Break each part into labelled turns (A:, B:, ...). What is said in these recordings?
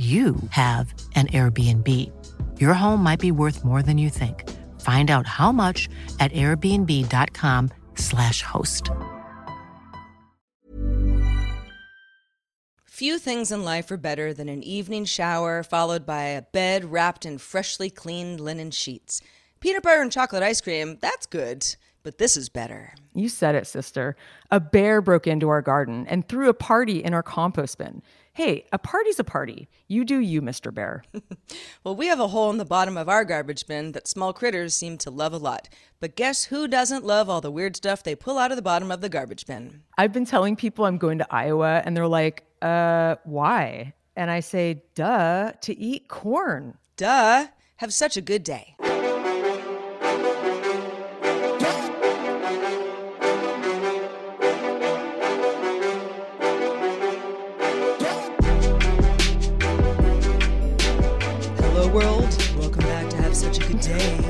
A: you have an Airbnb. Your home might be worth more than you think. Find out how much at airbnb.com/slash host.
B: Few things in life are better than an evening shower followed by a bed wrapped in freshly cleaned linen sheets. Peanut butter and chocolate ice cream, that's good, but this is better.
C: You said it, sister. A bear broke into our garden and threw a party in our compost bin. Hey, a party's a party. You do you, Mr. Bear.
B: Well, we have a hole in the bottom of our garbage bin that small critters seem to love a lot. But guess who doesn't love all the weird stuff they pull out of the bottom of the garbage bin?
C: I've been telling people I'm going to Iowa, and they're like, uh, why? And I say, duh, to eat corn.
B: Duh. Have such a good day.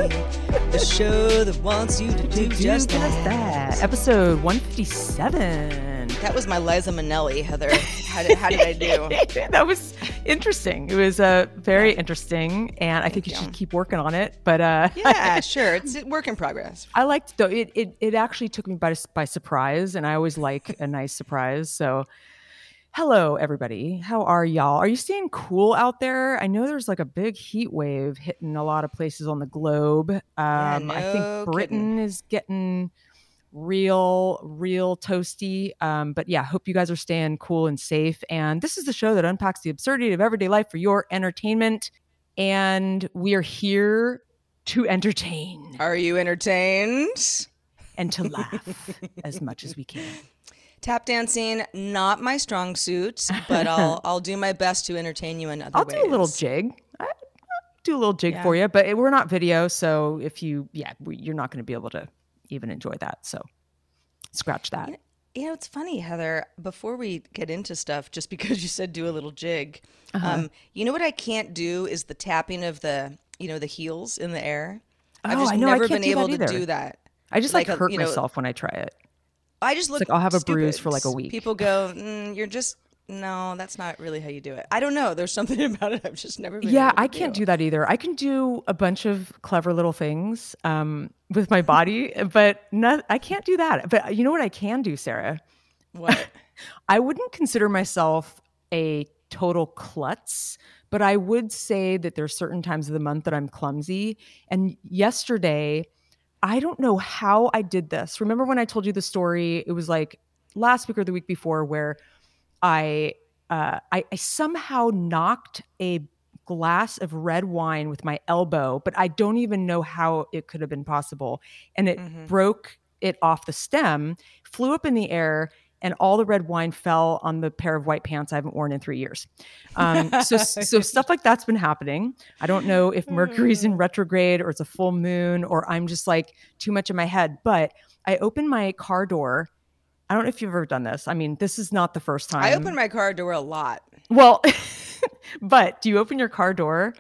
B: The show that wants you to do just that.
C: Episode 157.
B: That was my Liza Minnelli, Heather. How did, how did I do?
C: that was interesting. It was uh, very interesting, and I think you should keep working on it. But uh,
B: Yeah, sure. It's a work in progress.
C: I liked though it, it it actually took me by by surprise, and I always like a nice surprise. So Hello, everybody. How are y'all? Are you staying cool out there? I know there's like a big heat wave hitting a lot of places on the globe. Um, I
B: no
C: think Britain is getting real, real toasty. Um, but yeah, hope you guys are staying cool and safe. And this is the show that unpacks the absurdity of everyday life for your entertainment. And we are here to entertain
B: Are you entertained?
C: and to laugh as much as we can.
B: Tap dancing, not my strong suit, but I'll I'll do my best to entertain you in other
C: I'll
B: ways.
C: do a little jig. I, I'll do a little jig
B: Yeah.
C: for you, but it- we're not video, so if you, yeah, we, you're not going to be able to even enjoy that. So scratch that.
B: You know, it's funny, Heather. Before we get into stuff, just because you said do a little jig,
C: Uh-huh.
B: um, you know what I can't do is the tapping of the, you know, the heels in the air. I've
C: Oh,
B: just
C: I know, I
B: never
C: can't
B: been able to do that.
C: I just like,
B: a-
C: hurt
B: know,
C: myself when I try it.
B: I just look.
C: like I'll have a bruise for, like, a week.
B: People go, mm, "You're just no, that's not really how you do it." I don't know. There's something about it I've just never. Been
C: Yeah, I can't do that either. I can do a bunch of clever little things um, with my body, but not, I can't do that. But you know what I can do, Sarah?
B: What?
C: I wouldn't consider myself a total klutz, but I would say that there's certain times of the month that I'm clumsy. And yesterday, I don't know how I did this. Remember when I told you the story? It was like last week or the week before where I uh, I, I somehow knocked a glass of red wine with my elbow, but I don't even know how it could have been possible. And it
B: Mhm.
C: broke it off the stem, flew up in the air, and all the red wine fell on the pair of white pants I haven't worn in three years. Um, so, so stuff like that's been happening. I don't know if Mercury's in retrograde or it's a full moon or I'm just like too much in my head. But I opened my car door. I don't know if you've ever done this. I mean, this is not the first time.
B: I open my car door a lot.
C: Well, but do you open your car door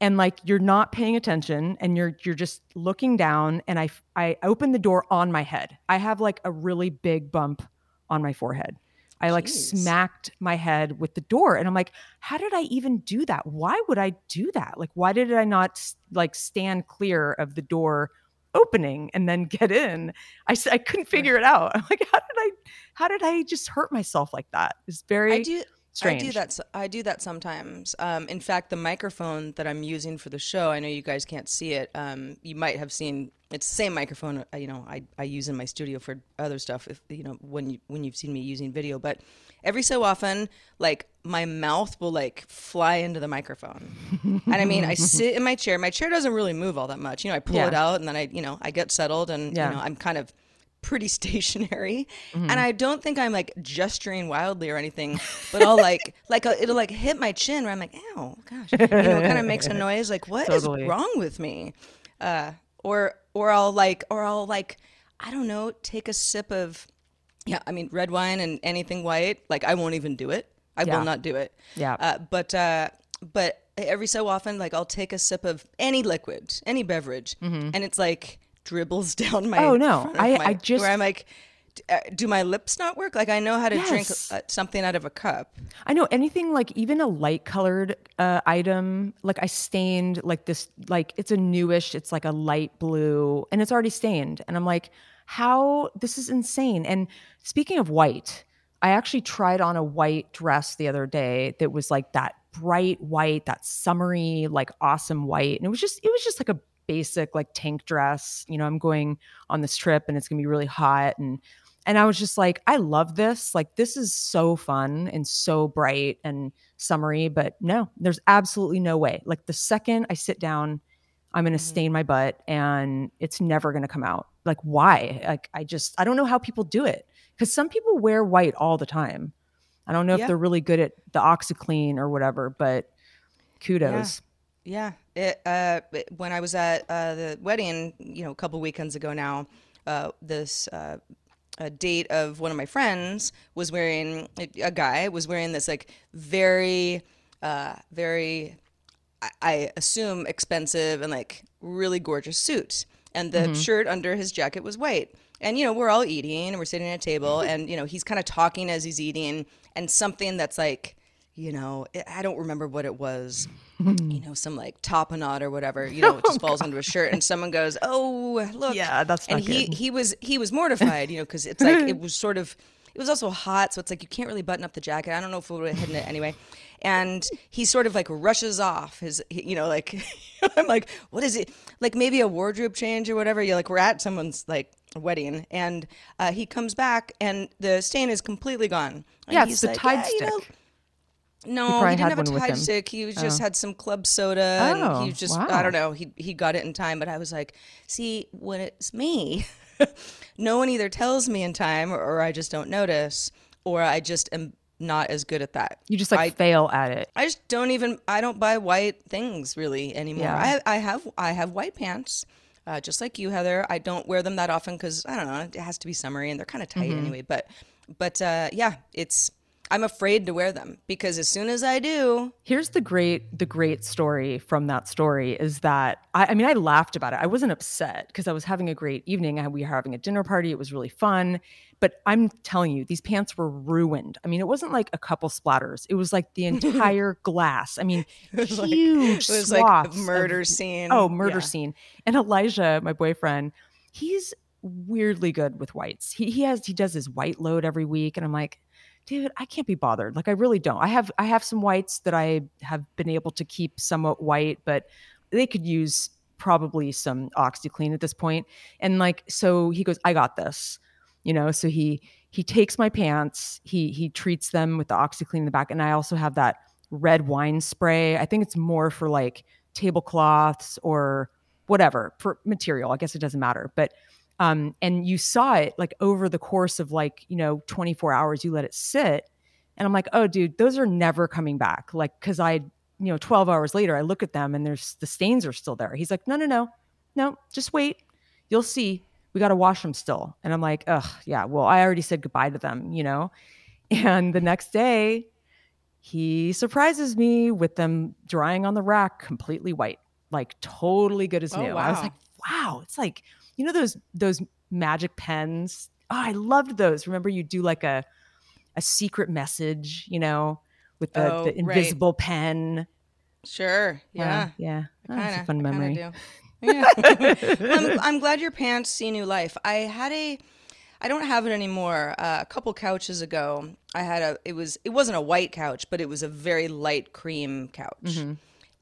C: and like you're not paying attention and you're you're just looking down and I I open the door on my head. I have like a really big bump on my forehead. I like smacked my head with the door and I'm like, how did I even do that? Why would I do that? Like why did I not like stand clear of the door opening and then get in? I, I couldn't figure it out. I'm like, how did I how did I just hurt myself like that? It's very
B: I do.
C: Strange.
B: I do that. I do that sometimes. Um, in fact, the microphone that I'm using for the show, I know you guys can't see it. Um, you might have seen. It's the same microphone. uh, You know, I, I use in my studio for other stuff. If you know when you when you've seen me using video, but every so often, like my mouth will like fly into the microphone, and I mean, I sit in my chair. My chair doesn't really move all that much. You know, I pull
C: Yeah.
B: it out and then I you know I get settled and
C: Yeah.
B: you know I'm kind of pretty stationary
C: Mm-hmm.
B: and i don't think i'm like gesturing wildly or anything but i'll like like uh, it'll like hit my chin where i'm like ow gosh you know it kind of makes a noise like what is
C: Totally.
B: wrong with me uh or or i'll like or i'll like i don't know take a sip of yeah i mean red wine and anything white like i won't even do it i
C: Yeah.
B: will not do it
C: Yeah.
B: uh, but uh but every so often like i'll take a sip of any liquid any beverage and it's like dribbles down my.
C: Oh, no. I-
B: my-
C: I just-
B: where i'm like uh, do my lips not work like i know how to drink
C: Yes.
B: uh, something out of a cup
C: I know anything like even a light colored uh, item, like I stained like this, like it's a newish, it's like a light blue and it's already stained. And I'm like, how this is insane. And speaking of white, I actually tried on a white dress the other day that was like that bright white, that summery, like awesome white. And it was just, it was just like a basic like tank dress. You know, I'm going on this trip and it's gonna be really hot and and I was just like, I love this. Like, this is so fun and so bright and summery. But no, there's absolutely no way. Like, the second I sit down, I'm going to mm-hmm. stain my butt and it's never going to come out. Like, why? Like, I just, I don't know how people do it. Because some people wear white all the time. I don't know
B: Yeah.
C: if they're really good at the OxiClean or whatever, but kudos.
B: Yeah, it, uh, when I was at uh, the wedding, you know, a couple weekends ago now, uh, this uh, a date of one of my friends was wearing a guy was wearing this like very, uh, very, I, assume expensive and like really gorgeous suit, and the shirt under his jacket was white. And you know, we're all eating and we're sitting at a table, and you know, he's kind of talking as he's eating, and something that's like you know, it, I don't remember what it was, you know, some like tapenade or whatever, you know, it just falls into a shirt and someone goes, oh, look.
C: Yeah, that's
B: And he,
C: good.
B: he was, he was mortified, you know, cause it's like, it was sort of, it was also hot, so it's like you can't really button up the jacket. I don't know if we would have hidden it anyway. And he sort of like rushes off his, you know, like I'm like, what is it? Like maybe a wardrobe change or whatever. You're like, we're at someone's like wedding, and uh, he comes back, and the stain is completely gone. And
C: Yeah, it's the
B: like,
C: Tide
B: "Yeah, you know,
C: stick.
B: No,
C: probably
B: he didn't have a Tide stick. He was just
C: Oh.
B: had some club soda, and
C: Oh,
B: he was just
C: wow.
B: I don't know. He he got it in time, but I was like, see, when it's me, no one either tells me in time, or, or I just don't notice, or I just am not as good at that.
C: You just like
B: I,
C: fail at it.
B: I just don't even. I don't buy white things really anymore.
C: Yeah.
B: I I have I have white pants. Uh, just like you, Heather, I don't wear them that often because I don't know. It has to be summery, and they're kind of tight
C: Mhm.
B: anyway. But, but uh, yeah, it's. I'm afraid to wear them because as soon as I do,
C: Here's the great the great story from that story is that I, I mean I laughed about it. I wasn't upset because I was having a great evening. I, we were having a dinner party. It was really fun. But I'm telling you, these pants were ruined. I mean, it wasn't like a couple splatters. It was like the entire glass. I mean,
B: was like-
C: huge
B: it was like a
C: swaths of-
B: murder scene.
C: Oh, murder
B: Yeah.
C: scene. And Elijah, my boyfriend, he's weirdly good with whites. He he has he does his white load every week, and I'm like, dude, I can't be bothered. Like I really don't. I have I have some whites that I have been able to keep somewhat white, but they could use probably some OxiClean at this point. And like, so he goes, I got this. You know, so he he takes my pants, he he treats them with the OxiClean in the back, and I also have that red wine spray. I think it's more for like tablecloths or whatever for material. I guess it doesn't matter, but um, and you saw it like over the course of like you know 24 hours. You let it sit, and I'm like, oh, dude, those are never coming back. Like, because I, you know, 12 hours later, I look at them and there's the stains are still there. He's like, no, no, no, no, just wait. You'll see. We got to wash them still. And I'm like, ugh, yeah. Well, I already said goodbye to them, you know. And the next day, he surprises me with them drying on the rack completely white, like totally good as
B: Oh,
C: new. I was like, wow, it's like, you know, those those magic pens. Oh, I loved those. Remember you do like a a secret message, you know, with the,
B: Oh,
C: the
B: right.
C: invisible pen.
B: sure, yeah,
C: yeah.
B: I
C: Oh, it's a fun memory.
B: Yeah. I'm, I'm glad your pants see new life. I had a, I don't have it anymore. Uh, a couple couches ago, I had a. It was it wasn't a white couch, but it was a very light cream couch.
C: Mm-hmm.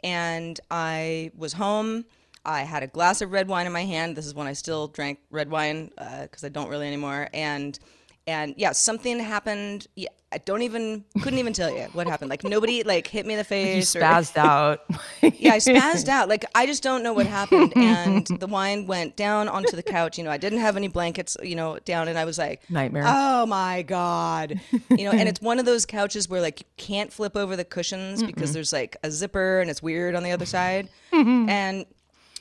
B: And I was home. I had a glass of red wine in my hand. This is when I still drank red wine uh, because I don't really anymore. And and yeah, something happened. Yeah, I don't even couldn't even tell you what happened. Like nobody like hit me in the
C: You
B: face. or-
C: spazzed out.
B: yeah, I spazzed out. Like I just don't know what happened. And the wine went down onto the couch. You know, I didn't have any blankets, you know, down, and I was like,
C: Nightmare.
B: Oh my god. You know, and it's one of those couches where like you can't flip over the cushions because there's like a zipper and it's weird on the other side. Mm-hmm. and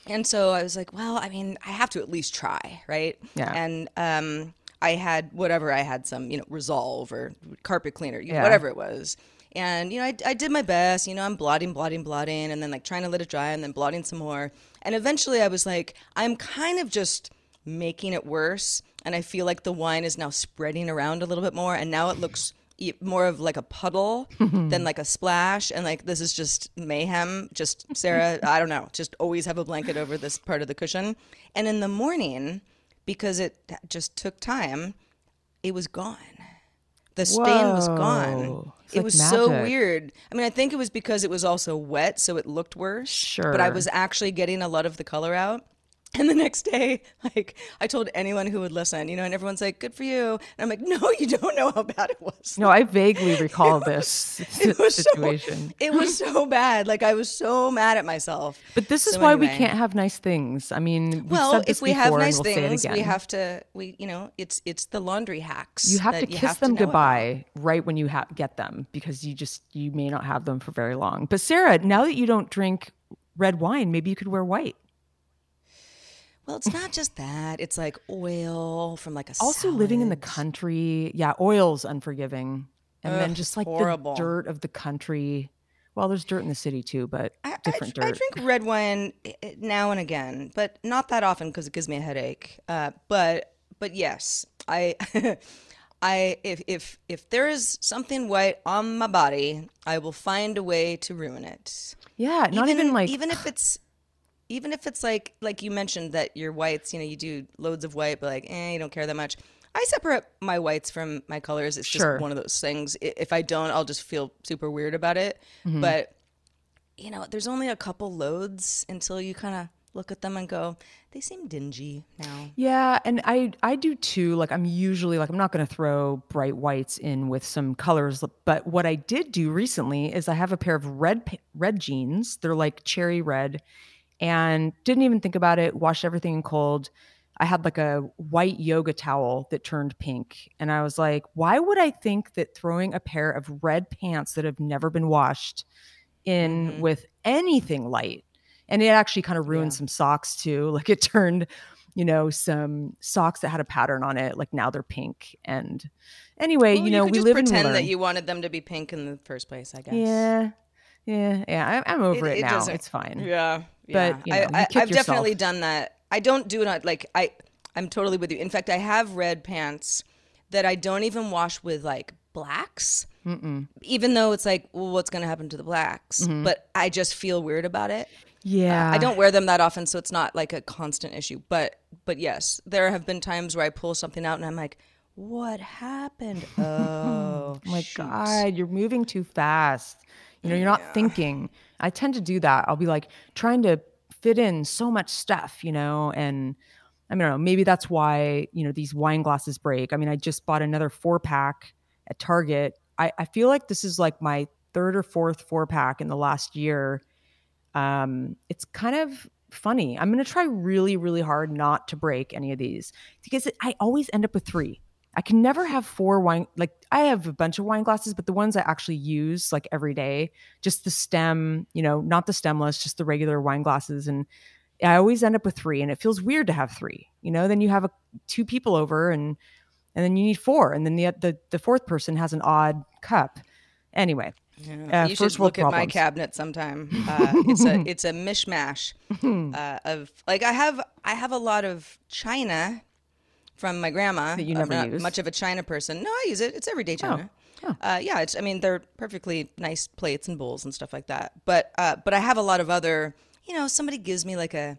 B: and so I was like, well, I mean, I have to at least try, right?
C: Yeah.
B: And um, I had whatever I had some, you know, Resolve or carpet cleaner, you know,
C: Yeah.
B: whatever it was. And you know, I, I did my best. You know, I'm blotting, blotting, blotting, and then like trying to let it dry, and then blotting some more. And eventually, I was like, I'm kind of just making it worse, and I feel like the wine is now spreading around a little bit more, and now it looks more of like a puddle mm-hmm. than like a splash, and like this is just mayhem. Just Sarah, I don't know, just always have a blanket over this part of the cushion, and in the morning, because it just took time, it was gone. The stain was gone.
C: It's
B: It
C: like
B: was so weird. I mean, I think it was because it was also wet, so it looked worse. Sure. But I was actually getting a lot of the color out. And the next day, like I told anyone who would listen, you know, and everyone's like, "Good for you," and I'm like, "No, you don't know how bad it was."
C: No, I vaguely recall this
B: It was so-
C: situation.
B: it was so bad. Like I was so mad at myself.
C: But this is
B: So
C: why we can't have nice things. I mean,
B: Well,
C: said this
B: if we have nice
C: we'll
B: things, we have to. We, you know, it's it's the laundry hacks.
C: you have to kiss
B: have
C: them
B: about.
C: goodbye right when you ha- get them because you just you may not have them for very long. But Sarah, now that you don't drink red wine, maybe you could wear white.
B: Well, it's not just that. It's like oil from like a
C: Also, living in the country, yeah, oil's unforgiving, and then just like
B: horrible.
C: the dirt of the country. Well, there's dirt in the city too, but
B: I,
C: different
B: I, I drink red wine eh, eh, now and again, but not that often because it gives me a headache. Uh, but but yes, I I if if if there is something white on my body, I will find a way to ruin it.
C: yeah, not even, like
B: even if it's even if it's like like you mentioned that your whites, you know, you do loads of white, but like eh, you don't care that much. I separate my whites from my colors. It's just one of those things. If I don't, I'll just feel super weird about it.
C: Mhm.
B: But you know, there's only a couple loads until you kind of look at them and go, they seem dingy now.
C: Yeah, and I I do too. Like I'm usually like I'm not going to throw bright whites in with some colors, but what I did do recently is I have a pair of red red jeans. They're like cherry red, and didn't even think about it. Washed everything in cold. I had like a white yoga towel that turned pink, and I was like, why would I think that throwing a pair of red pants that have never been washed in mm-hmm. with anything light and it actually kind of ruined some socks too like it turned you know some socks that had a pattern on it like now they're pink and anyway
B: Well,
C: you know
B: could
C: we live
B: pretend that you wanted them to be pink in the first place. I guess.
C: yeah yeah yeah I, i'm over it, now
B: doesn't-
C: it's fine
B: Yeah, yeah.
C: but you know,
B: I,
C: you
B: I,
C: kick
B: I've definitely done that. I don't do it on like I. I'm totally with you. In fact, I have red pants that I don't even wash with like blacks,
C: Mm-mm.
B: even though it's like, well, what's going to happen to the blacks?
C: Mhm.
B: But I just feel weird about it.
C: yeah
B: Uh, I don't wear them that often, so it's not like a constant issue. But but yes, there have been times where I pull something out and I'm like, what happened? Oh
C: my
B: shoot.
C: god you're moving too fast you know you're not thinking i tend to do that. I'll be like trying to fit in so much stuff you know and i don't know maybe that's why you know these wine glasses break. I mean i just bought another four pack at target. I, I feel like this is like my third or fourth four pack in the last year. Um it's kind of funny. I'm going to try really really hard not to break any of these because i always end up with three I can never have four wine like I have a bunch of wine glasses, but the ones I actually use like every day, just the stem, you know, not the stemless, just the regular wine glasses. And I always end up with three, and it feels weird to have three. You know, then you have a, two people over, and and then you need four, and then the the the fourth person has an odd cup. Anyway,
B: Yeah,
C: uh,
B: you should look at my cabinet sometime. Uh, it's a it's a mishmash uh, of like I have I have a lot of china from my grandma.
C: That you
B: I'm not
C: use?
B: much of a china person. No, I use it. It's everyday china. Uh, yeah, it's, I mean they're perfectly nice plates and bowls and stuff like that. But uh, but I have a lot of other. You know, somebody gives me like a.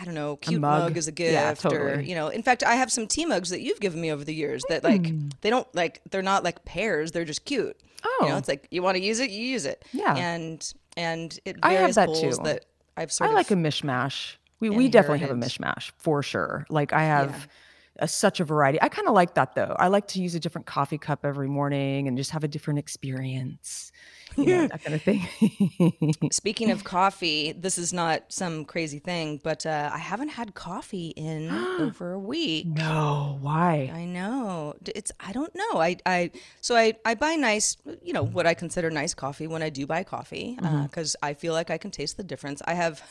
B: I don't know, cute
C: mug.
B: mug. as a gift,
C: Yeah,
B: or you know. In fact, I have some tea mugs that you've given me over the years that like
C: Mm.
B: they don't like they're not like pairs; they're just cute. you know,
C: Oh.
B: it's like you want to use it, you use it.
C: Yeah.
B: and and it
C: I have that
B: bowls
C: too.
B: that I've sort
C: I
B: of
C: like a mishmash. We we definitely have a mishmash for sure. Like I have a, such a variety. I kind of like that though. I like to use a different coffee cup every morning and just have a different experience. You know, that kind of thing.
B: Speaking of coffee, this is not some crazy thing, but uh, I haven't had coffee in over a week.
C: no, why?
B: I know. It's I don't know. I I so I I buy nice, you know, what I consider nice coffee when I do buy coffee because I feel like I can taste the difference. I have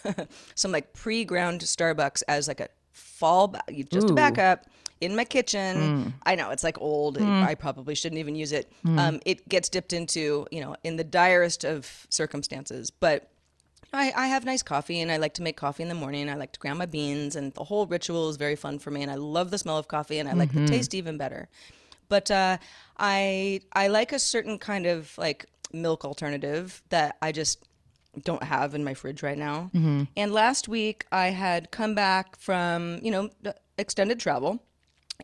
B: some like pre-ground Starbucks as like a fall back, just
C: Ooh.
B: up in my kitchen.
C: Mm.
B: I know it's like old.
C: Mm.
B: I probably shouldn't even use it.
C: Mm.
B: Um, it gets dipped into, you know, in the direst of circumstances, but I, I have nice coffee and I like to make coffee in the morning. I like to ground my beans and the whole ritual is very fun for me and I love the smell of coffee and I like
C: Mhm.
B: the taste even better. But uh, I I like a certain kind of like milk alternative that I just don't have in my fridge right now.
C: Mhm.
B: And last week I had come back from, you know, extended travel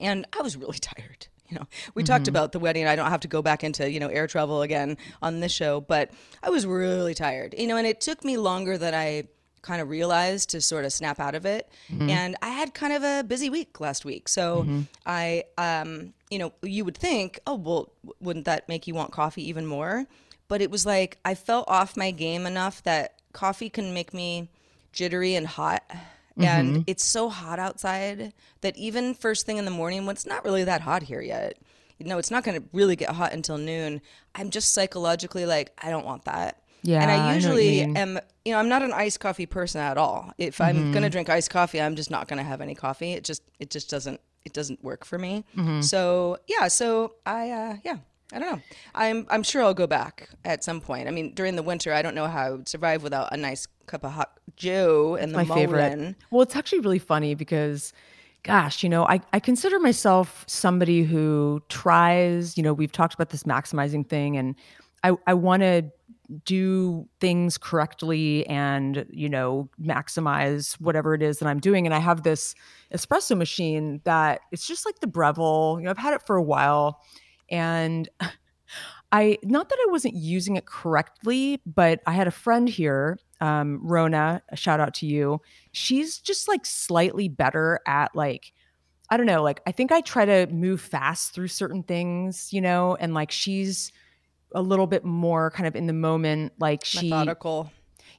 B: and I was really tired. You know, we talked
C: Mhm.
B: about the wedding. I don't have to go back into, you know, air travel again on this show, but I was really tired. You know, and it took me longer than I kind of realized to sort of snap out of it.
C: Mhm.
B: And I had kind of a busy week last week. So
C: Mhm.
B: I um, you know, you would think, "Oh, well, wouldn't that make you want coffee even more?" But it was like I felt off my game enough that coffee can make me jittery and hot. And
C: Mhm.
B: it's so hot outside that even first thing in the morning, when it's not really that hot here yet, you know, it's not going to really get hot until noon. I'm just psychologically like, I don't want that.
C: Yeah,
B: and
C: I know
B: I
C: you
B: usually am, you know, I'm not an iced coffee person at all. If I'm going to drink iced coffee, I'm just not going to have any coffee. It just, it just doesn't, it doesn't work for me.
C: Mhm.
B: So yeah, so I, uh, yeah. I don't know. I'm I'm sure I'll go back at some point. I mean, during the winter, I don't know how I would survive without a nice cup of hot Joe and the
C: my favorite. Well, it's actually really funny because, gosh, you know, I, I consider myself somebody who tries, you know, we've talked about this maximizing thing and I, I want to do things correctly and you know maximize whatever it is that i'm doing and i have this espresso machine that it's just like the breville you know i've had it for a while and i not that i wasn't using it correctly but i had a friend here um, rona a shout out to you she's just like slightly better at like I don't know, like I think I try to move fast through certain things, you know, and like she's a little bit more kind of in the moment, like she
B: Methodical.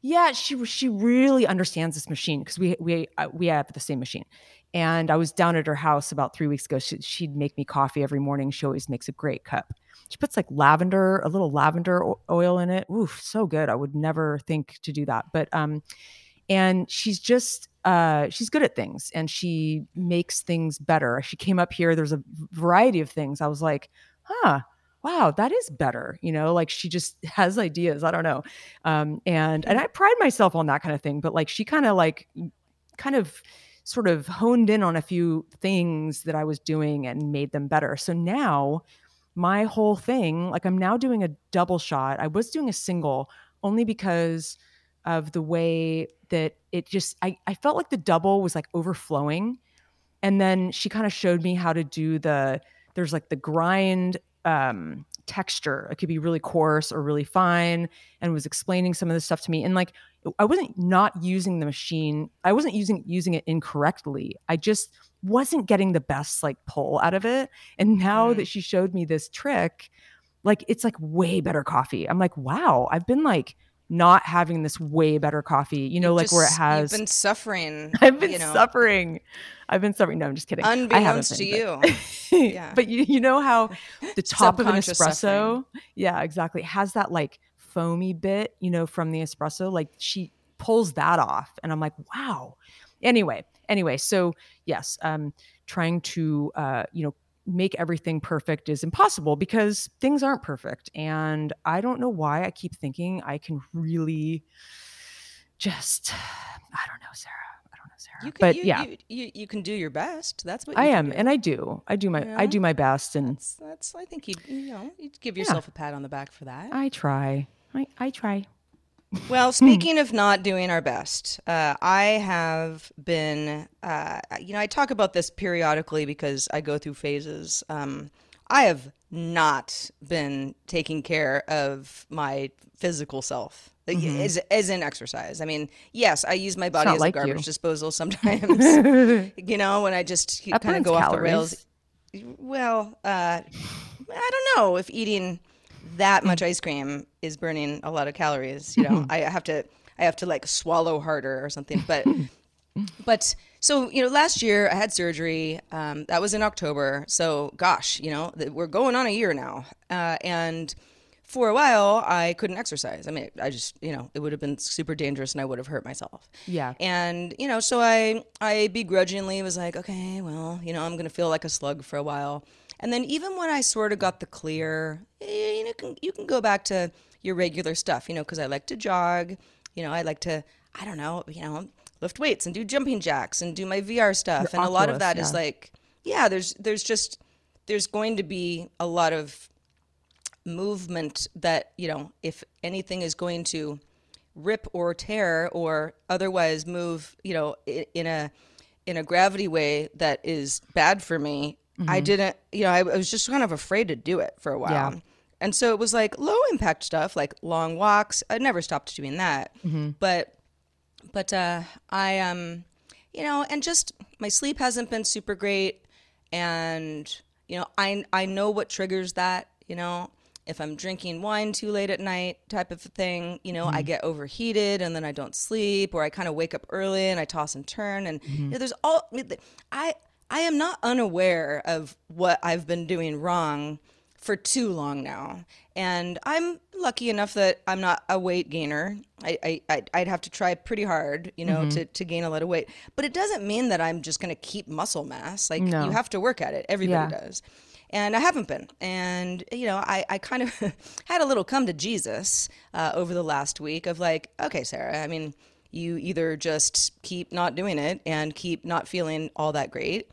C: Yeah, she she really understands this machine because we we uh, we have the same machine. And I was down at her house about three weeks ago. She, she'd make me coffee every morning. She always makes a great cup. She puts like lavender, a little lavender oil in it. Oof, so good. I would never think to do that. But um, and she's just uh, she's good at things and she makes things better. She came up here. There's a variety of things. I was like, huh, wow, that is better. You know, like she just has ideas. I don't know. Um, and and I pride myself on that kind of thing. But like she kind of like kind of sort of honed in on a few things that I was doing and made them better. So now my whole thing, like I'm now doing a double shot. I was doing a single only because of the way that it just I, I felt like the double was like overflowing and then she kind of showed me how to do the there's like the grind um texture. It could be really coarse or really fine and was explaining some of this stuff to me. And like i wasn't not using the machine. I wasn't using using it incorrectly. I just wasn't getting the best like pull out of it. And now mm. that she showed me this trick like it's like way better coffee. I'm like wow i've been like not having this way better coffee, you know,
B: you
C: like
B: just,
C: where it has.
B: You've been suffering.
C: I've been
B: you know.
C: suffering. I've been suffering. No, I'm just kidding.
B: Unbeknownst to
C: you. But, yeah. but you, you know how the top of an espresso, suffering. yeah, exactly, has that like foamy bit, you know, from the espresso. Like she pulls that off, and I'm like, wow. Anyway, anyway, so yes, um, trying to, uh, you know, make everything perfect is impossible because things aren't perfect. And I don't know why I keep thinking I can really just, I don't know, Sarah. I don't know, Sarah.
B: You can,
C: but
B: you,
C: yeah,
B: you, you, you, can do your best. That's what
C: I am,
B: do.
C: and I do. I do my yeah. I do my best, and
B: that's, that's I think you you know you give yourself yeah. a pat on the back for that.
C: I try. I I try.
B: Well, speaking of not doing our best, uh, I have been, uh, you know, I talk about this periodically because I go through phases. Um, I have not been taking care of my physical self. Mm-hmm. As, as in exercise. I mean, yes, I use my body as like a garbage you. disposal sometimes. you know, when I just kind of go calories. off the rails. Well, uh, I don't know if eating that much ice cream is burning a lot of calories. You know, I have to I have to like swallow harder or something. But but so you know, last year I had surgery. Um, that was in October. So gosh, you know, we're going on a year now, uh, and for a while I couldn't exercise. I mean, I just, you know, it would have been super dangerous and I would have hurt myself.
C: Yeah.
B: And, you know, so I I begrudgingly was like, okay, well, you know, I'm going to feel like a slug for a while. And then even when I sort of got the clear, you know, can, you can go back to your regular stuff, you know, because I like to jog, you know, I like to, I don't know, you know, lift weights and do jumping jacks and do my VR stuff, your and Oculus, a lot of that yeah. is like, yeah, there's there's just there's going to be a lot of movement that you know, if anything is going to rip or tear or otherwise move, you know, in a in a gravity way that is bad for me, Mm-hmm. I didn't, you know, I, I, was just kind of afraid to do it for a while. Yeah. And so it was like low impact stuff, like long walks. I never stopped doing that. Mm-hmm. But, but uh, I, um, you know, and just my sleep hasn't been super great. And, you know, I, I know what triggers that, you know, if I'm drinking wine too late at night, type of thing, you know, mm-hmm. I get overheated and then I don't sleep, or I kind of wake up early and I toss and turn. And mm-hmm. you know, there's all, I, I am not unaware of what I've been doing wrong for too long now. And I'm lucky enough that I'm not a weight gainer. I, I, I'd have to try pretty hard, you know, mm-hmm. to, to gain a lot of weight. But it doesn't mean that I'm just going to keep muscle mass. Like, no. you have to work at it. Everybody yeah. does. And I haven't been. And, you know, I, I kind of had a little come to Jesus uh, over the last week of like, okay, Sarah, I mean, you either just keep not doing it and keep not feeling all that great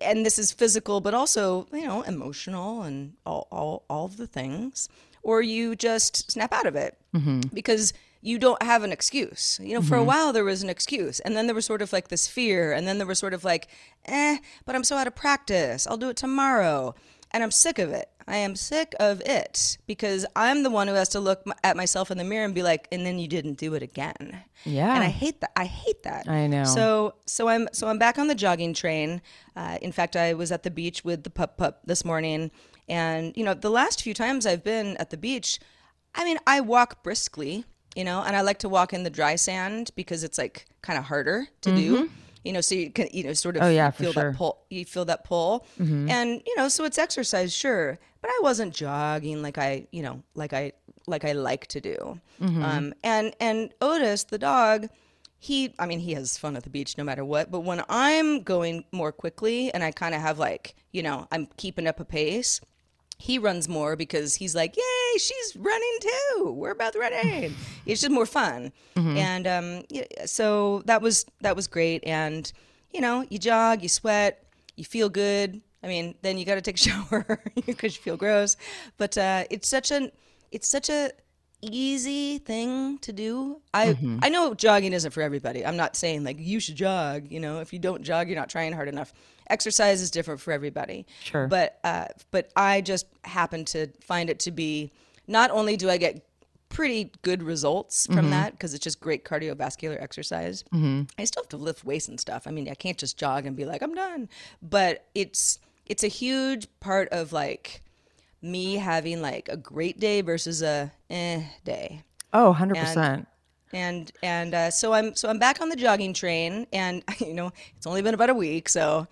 B: and this is physical but also you know emotional and all all, all of the things or you just snap out of it
C: Mm-hmm.
B: because you don't have an excuse. You know, for a while there was an excuse, and then there was sort of like this fear, and then there was sort of like, eh, but I'm so out of practice. I'll do it tomorrow. And I'm sick of it. I am sick of it because I'm the one who has to look at myself in the mirror and be like, and then you didn't do it again.
C: Yeah.
B: And I hate that. I hate that.
C: I know.
B: So so I'm so I'm back on the jogging train. Uh, in fact, I was at the beach with the pup pup this morning, and you know the last few times I've been at the beach, I mean I walk briskly, you know, and I like to walk in the dry sand because it's like kind of harder to do. You know, so you can you know sort of
C: Mm-hmm. Oh, yeah,
B: feel
C: sure. Mm-hmm.
B: that pull. You feel that pull, and you know, so it's exercise, sure, but I wasn't jogging like I you know like I like I like to do.
C: Mm-hmm.
B: Um, and and Otis the dog he i mean he has fun at the beach no matter what but when i'm going more quickly and i kind of have like you know i'm keeping up a pace he runs more because he's like yay she's running too we're both running it's just more fun and um yeah, so that was that was great and you know you jog you sweat you feel good i mean then you got to take a shower because you feel gross but uh it's such an it's such a easy thing to do. I
C: Mm-hmm.
B: I know jogging isn't for everybody. I'm not saying like you should jog. You know, if you don't jog, you're not trying hard enough. Exercise is different for everybody.
C: Sure.
B: But uh, but I just happen to find it to be not only do I get pretty good results from that because it's just great cardiovascular exercise. I still have to lift weights and stuff. I mean, I can't just jog and be like I'm done. But it's it's a huge part of like me having like a great day versus a eh day
C: Oh, 100%.
B: and and uh, so I'm so I'm back on the jogging train, and you know it's only been about a week, so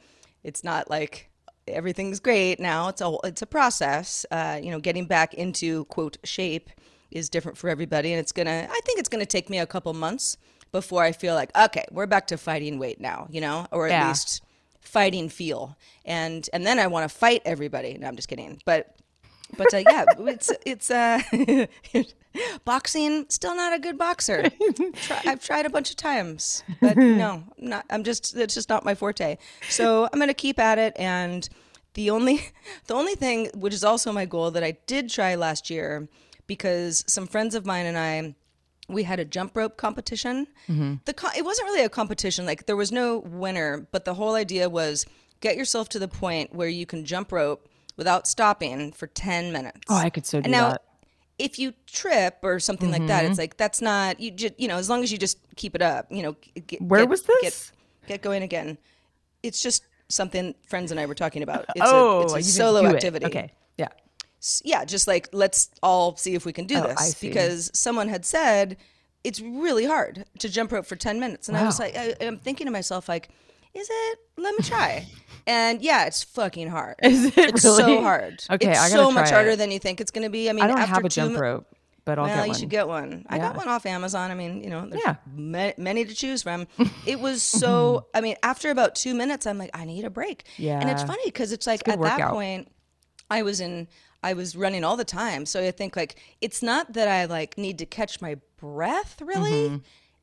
B: it's not like everything's great now. It's a it's a process. Uh, you know, getting back into quote shape is different for everybody, and it's gonna I think it's gonna take me a couple months before I feel like okay, we're back to fighting weight now, you know, or at
C: Yeah.
B: least fighting feel, and and then I want to fight everybody. No, I'm just kidding, but but uh, yeah, it's it's uh, boxing. Still not a good boxer. I've tried a bunch of times, but no, not. I'm just it's just not my forte. So I'm gonna keep at it. And the only the only thing, which is also my goal, that I did try last year, because some friends of mine and I. We had a jump rope competition. The co- it wasn't really a competition; like there was no winner. But the whole idea was get yourself to the point where you can jump rope without stopping for 10 minutes.
C: Oh, I could so do
B: and now,
C: that.
B: if you trip or something like that, it's mm-hmm. like that's not you. Just you know, as long as you just keep it up, you know. Get,
C: Where
B: get-
C: was this?
B: get going again. It's just something friends and I were talking about. It's
C: oh,
B: a, it's a solo activity.
C: Okay. Yeah.
B: S- yeah, just like let's all see if we can do
C: Oh,
B: this because someone had said it's really hard to jump rope for 10 minutes and I was like I, I'm thinking to myself like is it let me try and yeah it's fucking hard
C: Is it
B: it's so hard
C: Okay,
B: it's
C: I gotta
B: so much harder
C: it.
B: than you think it's going to be I mean
C: I don't
B: after
C: have a jump rope, but I'll
B: well,
C: get
B: you should get one. I got one off Amazon. I mean, you know, there's
C: Yeah.
B: ma- many to choose from. It was so. I mean, after about two minutes, I'm like, I need a break. Yeah. and it's funny because it's like
C: good
B: at that point, I was in. I was running all the time, so I think like it's not that I like need to catch my breath. Really,
C: Mm-hmm.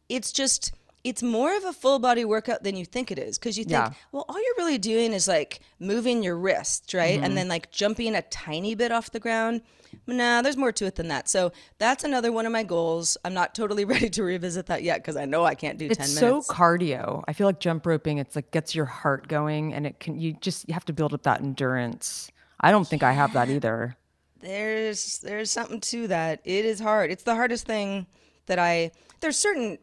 B: it's just. It's more of a full body workout than you think it is because you think,
C: Yeah.
B: well, all you're really doing is like moving your wrists, right?
C: Mm-hmm.
B: And then like jumping a tiny bit off the ground. Nah, there's more to it than that. So that's another one of my goals. I'm not totally ready to revisit that yet because I know I can't do
C: It's
B: 10
C: so
B: minutes.
C: cardio. I feel like jump roping. It's like gets your heart going, and it can. You just you have to build up that endurance. I don't think I have that either.
B: there's there's something to that. It is hard. It's the hardest thing that I there's certain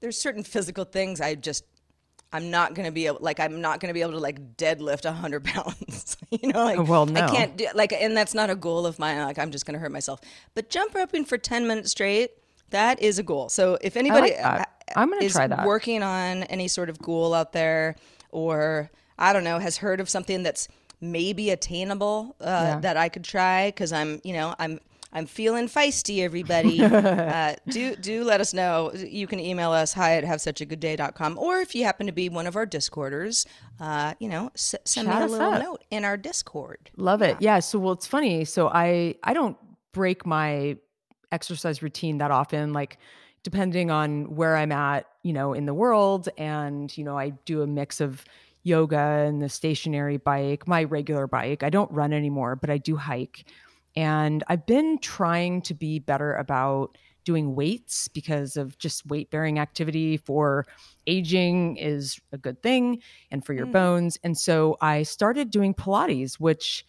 B: there's certain physical things I just I'm not gonna be able like I'm not gonna be able to like deadlift a hundred pounds. you know, like
C: Well,
B: I can't do like and that's not a goal of mine. Like I'm just gonna hurt myself. But jump roping for ten minutes straight, that is a goal. So if anybody
C: that.
B: uh,
C: I'm gonna
B: is
C: try that.
B: working on any sort of goal out there or I don't know, has heard of something that's maybe attainable uh, that I could try because I'm, you know, I'm I'm feeling feisty, everybody. uh, do do let us know. You can email us hi at have such a good day.com or if you happen to be one of our discorders, uh, you know, s- send
C: Shout
B: me a little
C: up.
B: note in our Discord.
C: Love it. Yeah. So well, it's funny. So I I don't break my exercise routine that often. Like depending on where I'm at, you know, in the world, and you know, I do a mix of yoga and the stationary bike, my regular bike. I don't run anymore, but I do hike. And I've been trying to be better about doing weights because of just weight bearing activity for aging is a good thing and for your
B: Mm.
C: bones. And so I started doing Pilates, which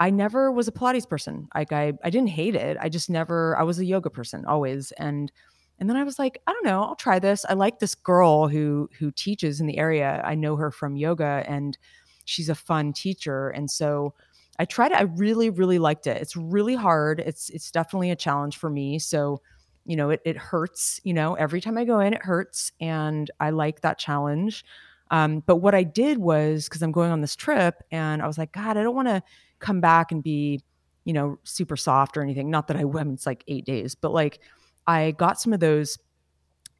C: I never was a Pilates person. Like I, I didn't hate it. I just never, I was a yoga person always. And and then I was like, I don't know, I'll try this. I like this girl who who teaches in the area. I know her from yoga and she's a fun teacher. And so I tried it. I really, really liked it. It's really hard. It's it's definitely a challenge for me. So, you know, it it hurts, you know, every time I go in, it hurts. And I like that challenge. Um, but what I did was because I'm going on this trip and I was like, God, I don't want to come back and be, you know, super soft or anything. Not that I, mean, it's like eight days, but like I got some of those,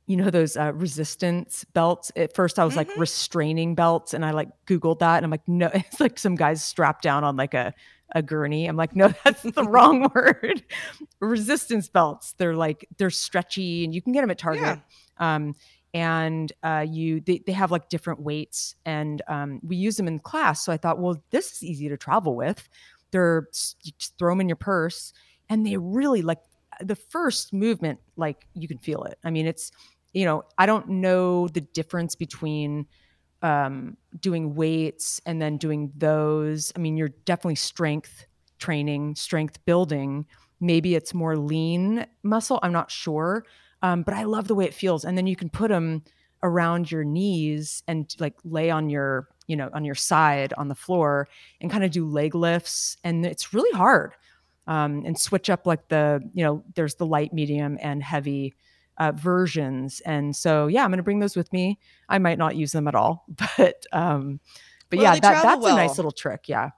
C: you know, those uh, resistance belts. At first, I was like restraining belts, and I like Googled that, and I'm like, no, it's like some guys strapped down on like a a gurney. I'm like, no, that's the wrong word. Resistance belts. They're like they're stretchy, and you can get them at Target. Um, and uh, you they, they have like different weights, and um, we use them in class. So I thought, well, this is easy to travel with. They're you just throw them in your purse, and they really like the first movement. Like you can feel it. I mean, it's you know, I don't know the difference between um, doing weights and then doing those. I mean, you're definitely strength training, strength building. Maybe it's more lean muscle. I'm not sure. Um, but I love the way it feels. And then you can put them around your knees and like lay on your, you know, on your side on the floor and kind of do leg lifts. And it's really hard. Um, and switch up like the, you know, there's the light, medium, and heavy uh, versions. And so, yeah, I'm going to bring those with me. I might not use them at all, but, um, but
B: Well,
C: yeah, that, that's a nice little trick. Yeah.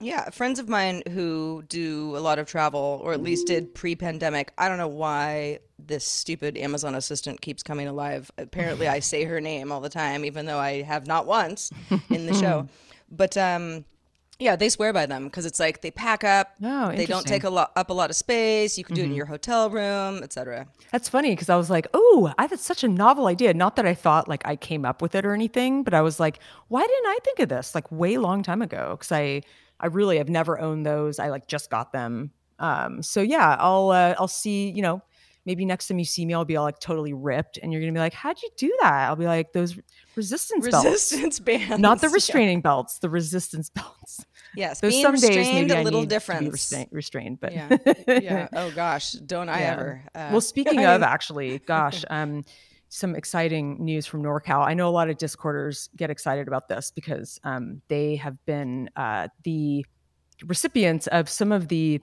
B: Yeah, friends of mine who do a lot of travel, or at least did pre-pandemic. I don't know why this stupid Amazon assistant keeps coming alive. Apparently, I say her name all the time, even though I have not once in the show. But um, yeah, they swear by them because it's like they pack up.
C: Oh,
B: they don't take a lot up a lot of space. You can do it in
C: Mhm.
B: your hotel room, etc.
C: That's funny because I was like, oh, I had such a novel idea. Not that I thought like I came up with it or anything, but I was like, why didn't I think of this like way long time ago? Because I I really have never owned those. I like just got them. Um, so yeah, I'll uh, I'll see. You know, maybe next time you see me, I'll be all like totally ripped, and you're gonna be like, how'd you do that? I'll be like those resistance belts,
B: Resistance bands,
C: not the
B: yeah.
C: restraining belts, the resistance belts.
B: Yes,
C: Those
B: being
C: some days maybe
B: a
C: I
B: little
C: need to be restrained, restrained, but
B: Yeah, yeah. Oh gosh, don't I
C: Yeah.
B: ever? Uh,
C: well, speaking
B: I
C: of actually, gosh, um, some exciting news from NorCal. I know a lot of Discorders get excited about this because um, they have been uh, the recipients of some of the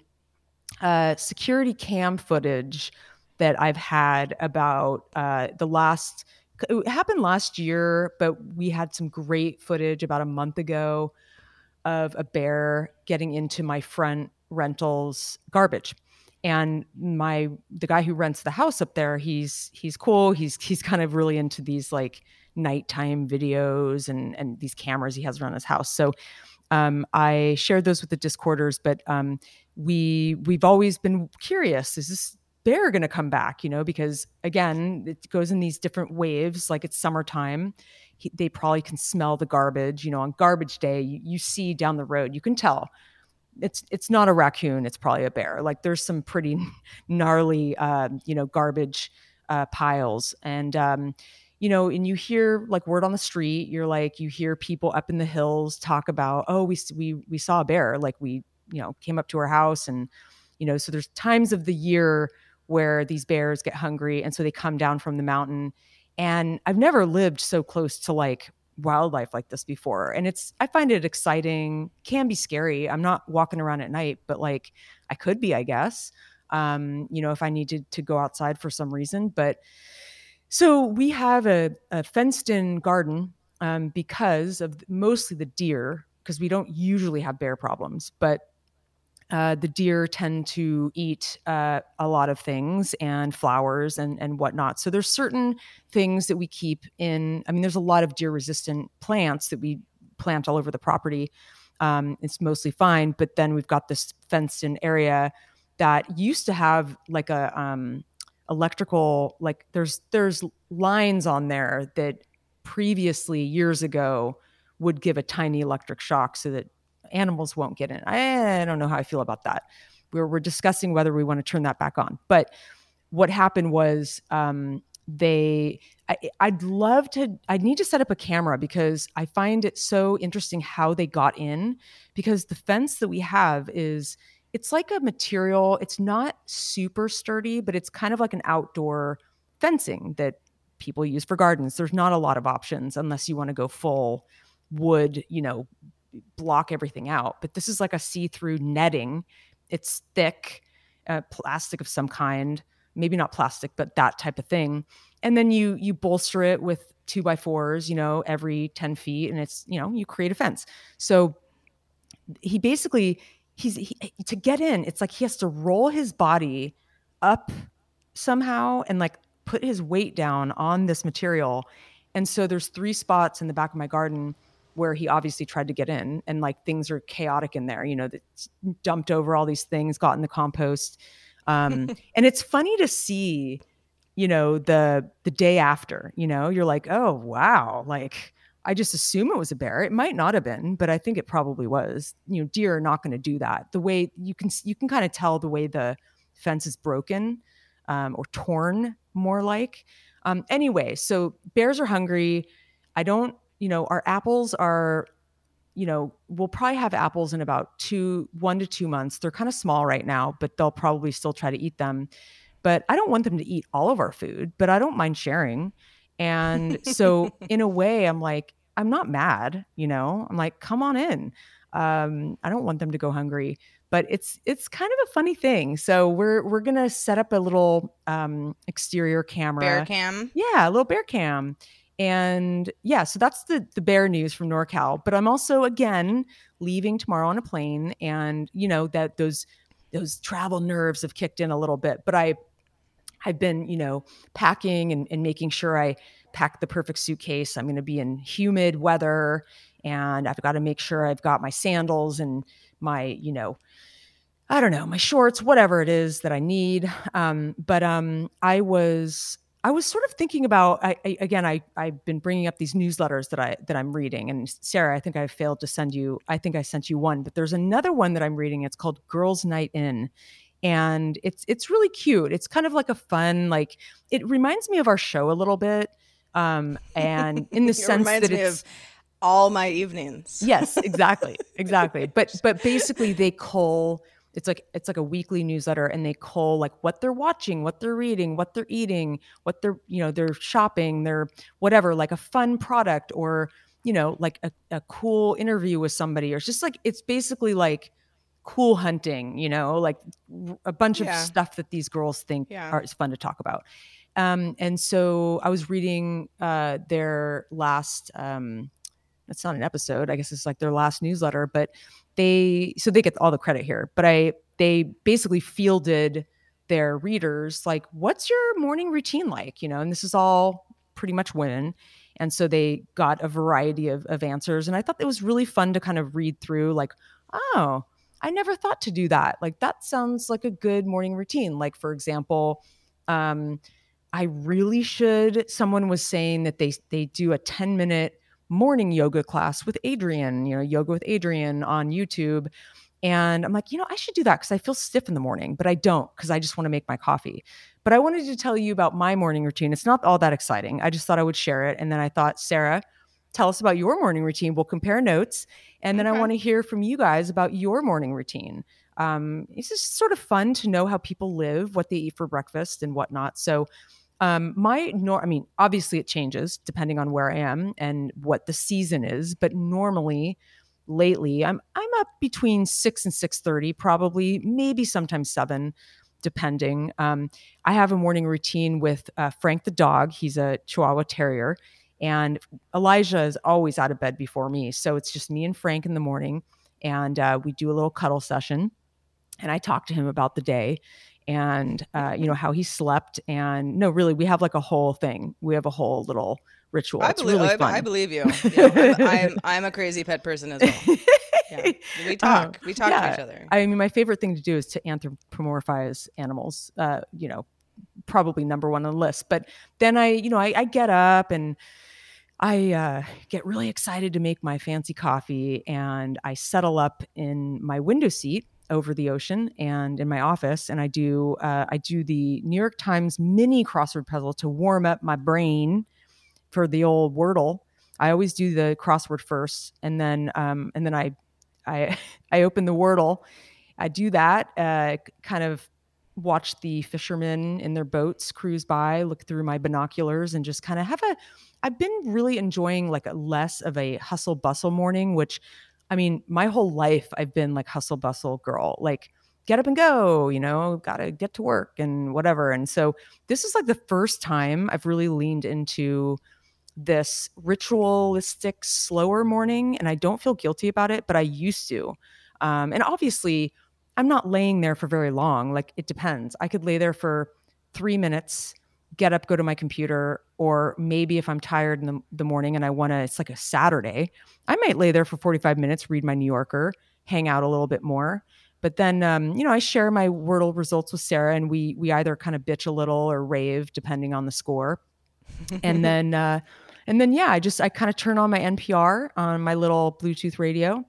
C: uh, security cam footage that I've had about uh, the last. It happened last year, but we had some great footage about a month ago of a bear getting into my front rentals garbage. And my the guy who rents the house up there he's he's cool. He's he's kind of really into these like nighttime videos and and these cameras he has around his house. So um, I shared those with the Discorders, but um, we we've always been curious: is this bear going to come back? You know, because again, it goes in these different waves. Like it's summertime, he, they probably can smell the garbage. You know, on garbage day, you, you see down the road, you can tell it's it's not a raccoon; it's probably a bear. Like there's some pretty gnarly, um, you know, garbage uh, piles, and um, you know, and you hear like word on the street. You're like, you hear people up in the hills talk about, oh, we we we saw a bear. Like we, you know, came up to our house, and you know, so there's times of the year where these bears get hungry, and so they come down from the mountain. And I've never lived so close to like wildlife like this before and it's i find it exciting can be scary i'm not walking around at night but like i could be i guess um you know if i needed to go outside for some reason but so we have a, a fenced in garden um, because of mostly the deer because we don't usually have bear problems but uh, the deer tend to eat uh, a lot of things and flowers and, and whatnot. So there's certain things that we keep in. I mean, there's a lot of deer resistant plants that we plant all over the property. Um, it's mostly fine, but then we've got this fenced in area that used to have like a um, electrical like there's there's lines on there that previously years ago would give a tiny electric shock so that animals won't get in. I, I don't know how I feel about that. we're, we're discussing whether we want to turn that back on. But what happened was um, they I, i'd love to i'd need to set up a camera because i find it so interesting how they got in because the fence that we have is it's like a material it's not super sturdy but it's kind of like an outdoor fencing that people use for gardens there's not a lot of options unless you want to go full wood you know block everything out but this is like a see-through netting it's thick uh, plastic of some kind maybe not plastic, but that type of thing. And then you you bolster it with two by fours, you know, every 10 feet, and it's, you know, you create a fence. So he basically he's he, to get in, it's like he has to roll his body up somehow and like put his weight down on this material. And so there's three spots in the back of my garden where he obviously tried to get in and like things are chaotic in there, you know, that's dumped over all these things, got in the compost. Um, and it's funny to see, you know, the the day after, you know, you're like, oh wow, like I just assume it was a bear. It might not have been, but I think it probably was. You know, deer are not going to do that. The way you can you can kind of tell the way the fence is broken um, or torn, more like. Um, anyway, so bears are hungry. I don't, you know, our apples are you know, we'll probably have apples in about two, one to two months. They're kind of small right now, but they'll probably still try to eat them. But I don't want them to eat all of our food, but I don't mind sharing. And so, in a way, I'm like, I'm not mad, you know, I'm like, come on in. Um, I don't want them to go hungry, but it's it's kind of a funny thing. So we're we're gonna set up a little um, exterior camera,
B: bear cam,
C: yeah, a little bear cam, and yeah, so that's the the bear news from NorCal. But I'm also again leaving tomorrow on a plane, and you know that those those travel nerves have kicked in a little bit. But I I've been you know packing and, and making sure I pack the perfect suitcase. I'm going to be in humid weather, and I've got to make sure I've got my sandals and my you know I don't know, my shorts, whatever it is that I need. Um, but um, I was I was sort of thinking about I, I, again I I've been bringing up these newsletters that I that I'm reading. And Sarah I think I failed to send you I think I sent you one but there's another one that I'm reading. It's called Girls Night In. And it's it's really cute. It's kind of like a fun like it reminds me of our show a little bit um and in the sense that it's
B: all my evenings.
C: Yes exactly exactly. But but basically they call it's like it's like a weekly newsletter and they call like what they're watching what they're reading what they're eating what they're you know they're shopping they're whatever like a fun product or you know like a, a cool interview with somebody or it's just like it's basically like cool hunting you know like a bunch yeah. of stuff that these girls think yeah. are is fun to talk about um and so i was reading uh their last um it's not an episode i guess it's like their last newsletter but they so they get all the credit here but i they basically fielded their readers like what's your morning routine like? You know and this is all pretty much women and so they got a variety of, of answers and i thought it was really fun to kind of read through like oh i never thought to do that. Like that sounds like a good morning routine. Like for example um, i really should someone was saying that they they do a 10 minute morning yoga class with Adriene, you know, yoga with Adriene on YouTube. And I'm like, you know, I should do that because I feel stiff in the morning, but I don't because I just want to make my coffee. But I wanted to tell you about my morning routine. It's not all that exciting. I just thought I would share it. And then I thought, Sarah, tell us about your morning routine. We'll compare notes. And then okay. I want to hear from you guys about your morning routine. Um, it's just sort of fun to know how people live, what they eat for breakfast and whatnot. So um, my nor I mean, obviously it changes depending on where I am and what the season is, but normally lately I'm I'm up between six and six thirty, probably, maybe sometimes seven, depending. Um, I have a morning routine with uh, Frank the dog. He's a Chihuahua Terrier, and Elijah is always out of bed before me, so it's just me and Frank in the morning, and uh, we do a little cuddle session, and I talk to him about the day and uh, you know how he slept and no really we have like a whole thing. We have a whole little ritual.
B: I
C: it's
B: believe,
C: really
B: I,
C: fun.
B: I believe you. Yeah, I'm, I'm, I'm a crazy pet person as well. Yeah. we talk. We talk yeah. to each other.
C: I mean my favorite thing to do is to anthropomorphize animals uh, you know probably number one on the list. But then i you know i, I get up and I uh, get really excited to make my fancy coffee and I settle up in my window seat over the ocean and in my office, and I do uh, I do the New York Times mini crossword puzzle to warm up my brain for the old Wordle. I always do the crossword first, and then um, and then I I I open the Wordle. I do that, uh, kind of watch the fishermen in their boats cruise by, look through my binoculars, and just kind of have a. I've been really enjoying like a less of a hustle bustle morning, which I mean, my whole life I've been like hustle bustle girl, like get up and go, you know, got to get to work and whatever. And so this is like the first time I've really leaned into this ritualistic, slower morning. And I don't feel guilty about it, but I used to. Um, and obviously, I'm not laying there for very long. Like it depends. I could lay there for three minutes, get up, go to my computer, or maybe if I'm tired in the, the morning and I want to, it's like a Saturday, I might lay there for 45 minutes, read my New Yorker, hang out a little bit more. But then, um, you know, I share my Wordle results with Sarah, and we we either kind of bitch a little or rave depending on the score. and then, uh, and then, yeah, I just I kind of turn on my NPR on my little Bluetooth radio,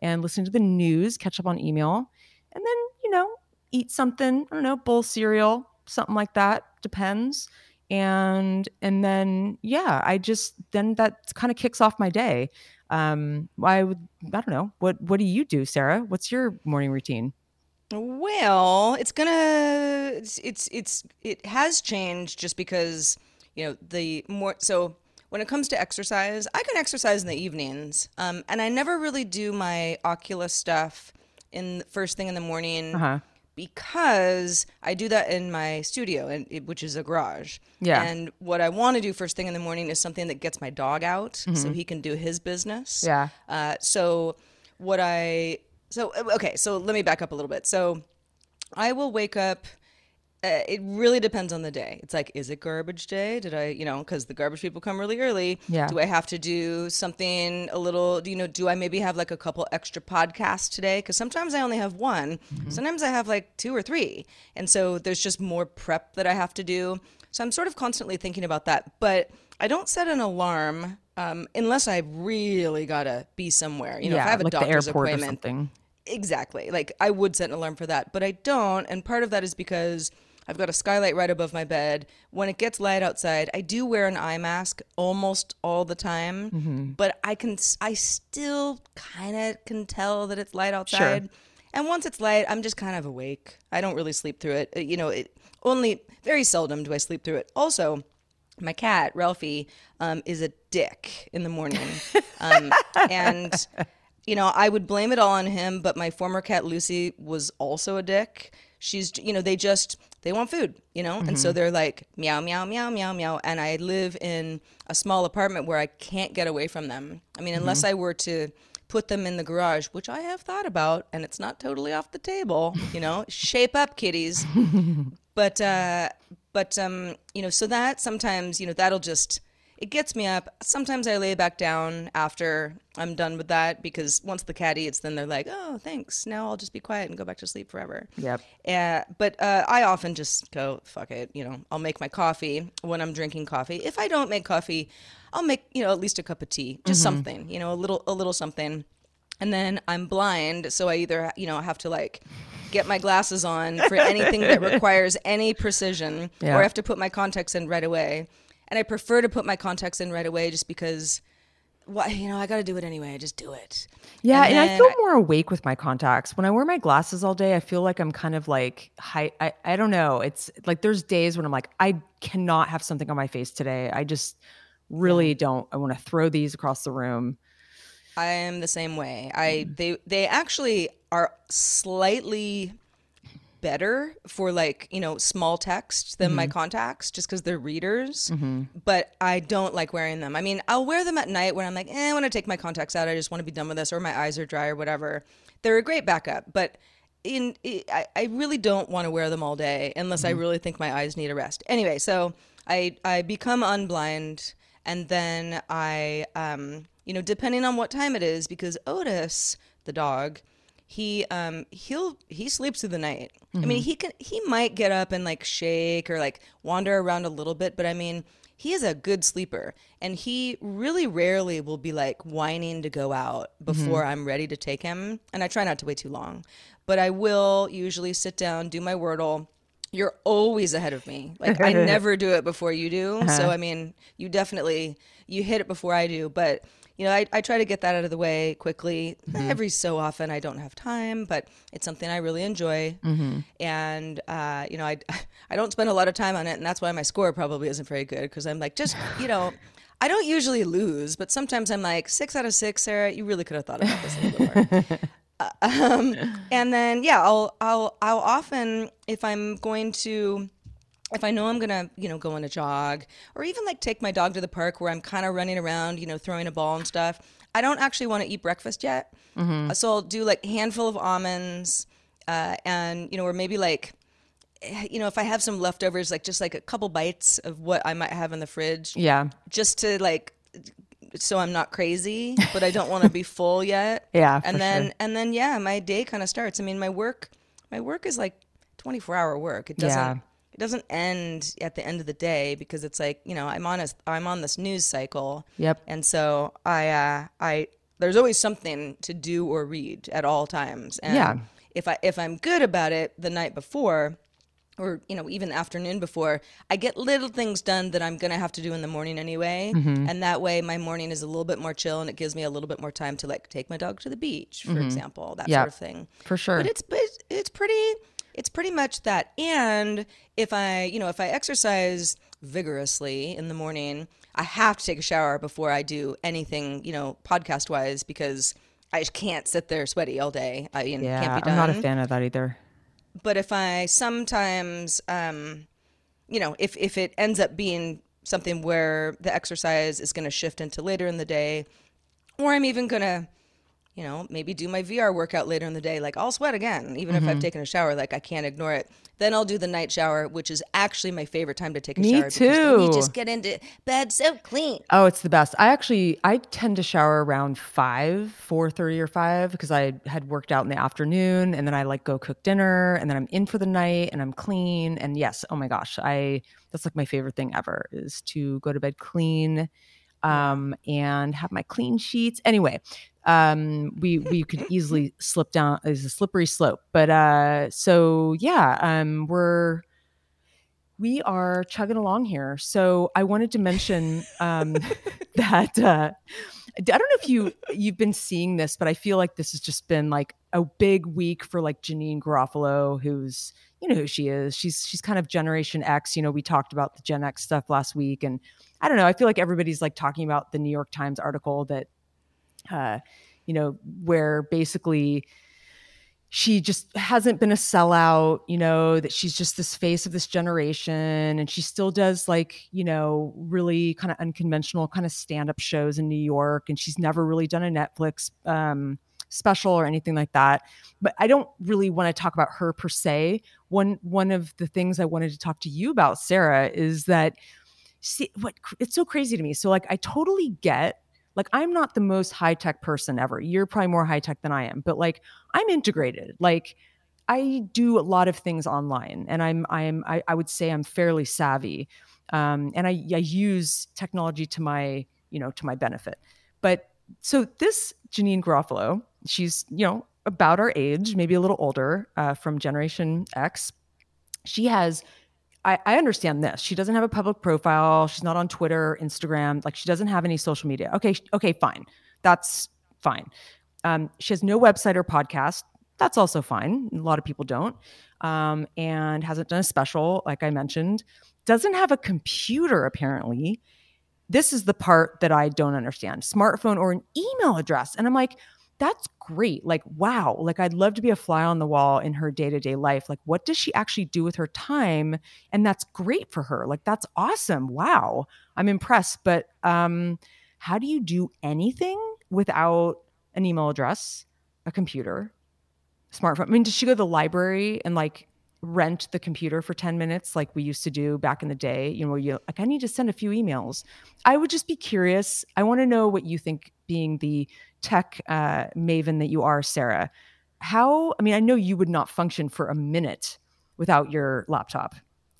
C: and listen to the news, catch up on email, and then you know eat something. I don't know, bowl cereal, something like that. Depends. And and then yeah i just then that kind of kicks off my day. Um i would i don't know. What what do you do sarah? What's your morning routine?
B: Well it's gonna it's it's, it's it has changed just because you know the more so when it comes to exercise i can exercise in the evenings. Um, and i never really do my oculus stuff in first thing in the morning
C: uh-huh
B: because I do that in my studio, and it, which is a garage.
C: Yeah.
B: And what I want to do first thing in the morning is something that gets my dog out, so
C: Mhm.
B: he can do his business.
C: Yeah.
B: Uh, so what I so okay, so let me back up a little bit. So I will wake up. Uh, it really depends on the day. It's like, is it garbage day? Did I, you know, because the garbage people come really early.
C: Yeah.
B: Do I have to do something a little? Do you know? Do I maybe have like a couple extra podcasts today? Because sometimes I only have one. Sometimes I have like two or three, and so there's just more prep that I have to do. So I'm sort of constantly thinking about that, but I don't set an alarm um, unless I really gotta be somewhere. You know, if I have a
C: like
B: doctor's
C: or
B: appointment. Exactly. Like I would set an alarm for that, but I don't. And part of that is because I've got a skylight right above my bed. When it gets light outside, I do wear an eye mask almost all the time,
C: Mhm.
B: but I can I still kind of can tell that it's light outside. And once it's light, I'm just kind of awake. I don't really sleep through it. Uh, You know, it only very seldom do I sleep through it. Also, my cat Ralphie um, is a dick in the morning, um, and you know I would blame it all on him. But my former cat Lucy was also a dick. She's you know they just they want food, you know, and so
C: Mhm.
B: they're like meow meow meow meow meow. And I live in a small apartment where I can't get away from them. I mean, unless
C: Mhm.
B: I were to put them in the garage, which I have thought about, and it's not totally off the table. You know, shape up, kitties but uh but um you know so that sometimes you know that'll just it gets me up sometimes i lay back down after i'm done with that because once the cat eats then they're like oh thanks now i'll just be quiet and go back to sleep forever
C: Yep.
B: uh, but uh, i often just go fuck it you know i'll make my coffee when i'm drinking coffee if i don't make coffee i'll make you know at least a cup of tea just
C: Mhm.
B: something you know a little a little something and then i'm blind so i either you know have to like get my glasses on for anything that requires any precision
C: Yeah.
B: or i have to put my contacts in right away and i prefer to put my contacts in right away just because well you know i got to do it anyway I just do it
C: Yeah, and, I
B: then
C: feel more awake with my contacts. When I wear my glasses all day, I feel like I'm kind of like high. I, I don't know. It's like there's days when I'm like, I cannot have something on my face today. I just really don't. I want to throw these across the room.
B: I am the same way. I mm. they they actually are slightly better for like you know small text than my
C: Mhm.
B: contacts just because they're readers
C: Mhm.
B: but i don't like wearing them i mean i'll wear them at night when i'm like eh, i want to take my contacts out i just want to be done with this or my eyes are dry or whatever they're a great backup but in I, I really don't want to wear them all day unless I
C: Mhm.
B: really think my eyes need a rest. Anyway, so I I become unblind and then I um you know depending on what time it is because Otis the dog he um he'll he sleeps through the night. I mean
C: Mhm.
B: he can he might get up and like shake or like wander around a little bit, but I mean he is a good sleeper and he really rarely will be like whining to go out before
C: Mm-hmm.
B: I'm ready to take him. And I try not to wait too long, but I will usually sit down, do my Wordle. You're always ahead of me. Like I never do it before you do.
C: Uh-huh.
B: So I mean, you definitely you hit it before I do, but you know, I, I try to get that out of the way quickly.
C: Mm-hmm.
B: Every so often, I don't have time, but it's something I really enjoy.
C: Mm-hmm.
B: And uh, you know, I I don't spend a lot of time on it, and that's why my score probably isn't very good because I'm like, just you know, I don't usually lose, but sometimes I'm like six out of six, Sarah. You really could have thought about this a little bit more. Uh, um, and then yeah, I'll I'll I'll often if I'm going to if I know I'm gonna, you know, go on a jog or even like take my dog to the park where I'm kind of running around, you know, throwing a ball and stuff, I don't actually want to eat breakfast yet. Uh, So I'll do like a handful of almonds, uh, and you know, or maybe like, eh, you know, if I have some leftovers, like just like a couple bites of what I might have in the fridge,
C: Yeah.
B: just to like so I'm not crazy, but I don't want to be full yet.
C: Yeah,
B: And then
C: sure.
B: and then yeah, my day kind of starts. I mean, my work my work is like 24 hour work. It doesn't
C: Yeah.
B: It doesn't end at the end of the day because it's like, you know, I'm on a I'm on this news cycle.
C: Yep.
B: And so I uh I there's always something to do or read at all times. And
C: Yeah.
B: if I if I'm good about it the night before, or you know even the afternoon before i get little things done that i'm going to have to do in the morning anyway
C: Mm-hmm.
B: and that way my morning is a little bit more chill and it gives me a little bit more time to like take my dog to the beach for example that
C: Mm-hmm. Yeah,
B: sort of thing
C: for sure.
B: but it's but it's- it's pretty it's pretty much that and if i you know if i exercise vigorously in the morning i have to take a shower before i do anything you know podcast wise because I just can't sit there sweaty all day. I you know,
C: Yeah.
B: can't be
C: I'm not a fan of that either.
B: but if I sometimes, um, you know, if if it ends up being something where the exercise is going to shift into later in the day, or I'm even going to, you know, maybe do my VR workout later in the day, like I'll sweat again, even
C: Mm-hmm.
B: if I've taken a shower, like I can't ignore it. Then I'll do the night shower, which is actually my favorite time to take a
C: Me
B: shower. because then you
C: too.
B: just get into bed so clean.
C: Oh, it's the best. I actually I tend to shower around five, four thirty or five because I had worked out in the afternoon and then I like go cook dinner and then I'm in for the night and I'm clean. And yes, oh my gosh, I that's like my favorite thing ever is to go to bed clean um and have my clean sheets. Anyway, um we we could easily slip down is a slippery slope. But uh so yeah, um we're we are chugging along here. So I wanted to mention um, that uh, I don't know if you you've been seeing this, but I feel like this has just been like a big week for like Janeane Garofalo, who's you know who she is. She's she's kind of Generation X. You know, we talked about the Gen X stuff last week, and I don't know. I feel like everybody's like talking about the New York Times article that, uh, you know, where basically she just hasn't been a sellout, you know, that she's just this face of this generation. And she still does like, you know, really kind of unconventional kind of stand up shows in New York. And she's never really done a Netflix um, special or anything like that. But I don't really want to talk about her per se. One, one of the things I wanted to talk to you about, Sarah, is that see what it's so crazy to me. So, like, I totally get like i'm not the most high tech person ever. You're probably more high tech than i am but like i'm integrated. Like i do a lot of things online and i'm i'm i, I would say i'm fairly savvy um, and I, I use technology to my you know to my benefit. But so this janeane garofalo she's you know about our age maybe a little older uh, from generation x. She has I, I understand this. She doesn't have a public profile. She's not on Twitter, Instagram. Like she doesn't have any social media. Okay, okay, fine. That's fine. Um, she has no website or podcast. That's also fine. A lot of people don't. Um, and hasn't done a special, like I mentioned. Doesn't have a computer apparently. This is the part that I don't understand. Smartphone or an email address. And I'm like, that's great. Like, wow. Like, I'd love to be a fly on the wall in her day to day life. Like, what does she actually do with her time? And that's great for her. Like, that's awesome. Wow. I'm impressed. But um, how do you do anything without an email address, a computer, smartphone? I mean, does she go to the library and like rent the computer for 10 minutes like we used to do back in the day? You know, you like, I need to send a few emails. I would just be curious. I want to know what you think, being the tech uh, maven that you are, Sarah. How, I mean, I know you would not function for a minute without your laptop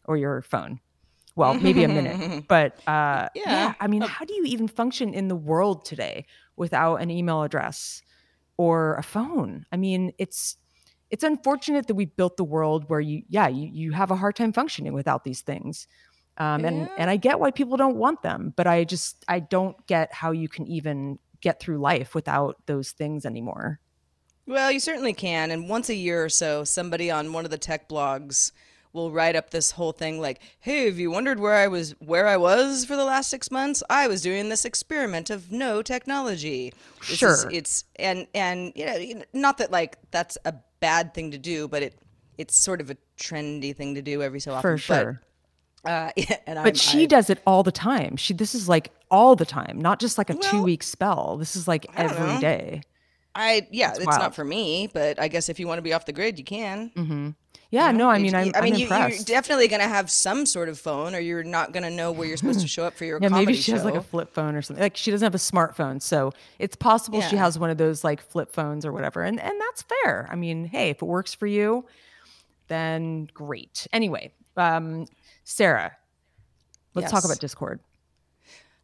C: or your phone. Well, maybe a minute, but uh, yeah.
B: Yeah.
C: I mean, how do you even function in the world today without an email address or a phone? I mean, it's it's unfortunate that we built the world where you, yeah, you you have a hard time functioning without these things. Um, and and I get why people don't want them, but I just I don't get how you can even get through life without those things anymore.
B: Well, you certainly can. And once a year or so, somebody on one of the tech blogs will write up this whole thing like, "Hey, have you wondered where I was where I was for the last 6 months? I was doing this experiment of no technology." This is-
C: Sure.
B: it's and and you know, not that like that's a bad thing to do, but it it's sort of a trendy thing to do every so often.
C: For
B: But,
C: sure.
B: Uh, and
C: But
B: I'm-
C: she
B: I-
C: does it all the time. She this is like all the time, not just like a two week spell. This is like every
B: know.
C: day.
B: I yeah, it's
C: wild.
B: not for me, but I guess if you want to be off the grid, you can.
C: Mm-hmm. Yeah, no, I mean, I'm,
B: I mean,
C: I'm
B: you, you're definitely going to have some sort of phone, or you're not going to know where you're supposed to show up for your
C: yeah,
B: comedy
C: maybe she
B: show.
C: has like a flip phone or something. Like she doesn't have a smartphone, so it's possible she has one of those like flip phones or whatever, and and that's fair. I mean, hey, if it works for you, then great. Anyway, um, Sarah, let's talk about Discord.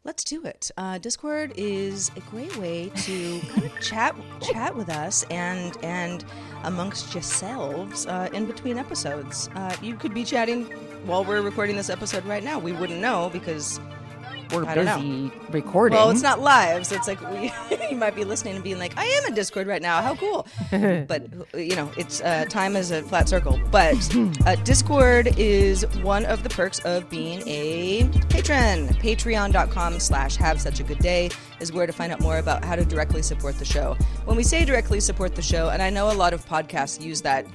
B: Let's do it. Uh, Discord is a great way to kind of chat chat with us and and amongst yourselves uh, in between episodes. Uh, you could be chatting while we're recording this episode right now. We wouldn't know because
C: We're
B: I
C: busy recording.
B: Well, it's not live, so it's like we you might be listening and being like, "I am in Discord right now. How cool!" but you know, it's uh, time is a flat circle. But uh, Discord is one of the perks of being a patron. Patreon.com/slash Have Such a Good Day is where to find out more about how to directly support the show. When we say directly support the show, and I know a lot of podcasts use that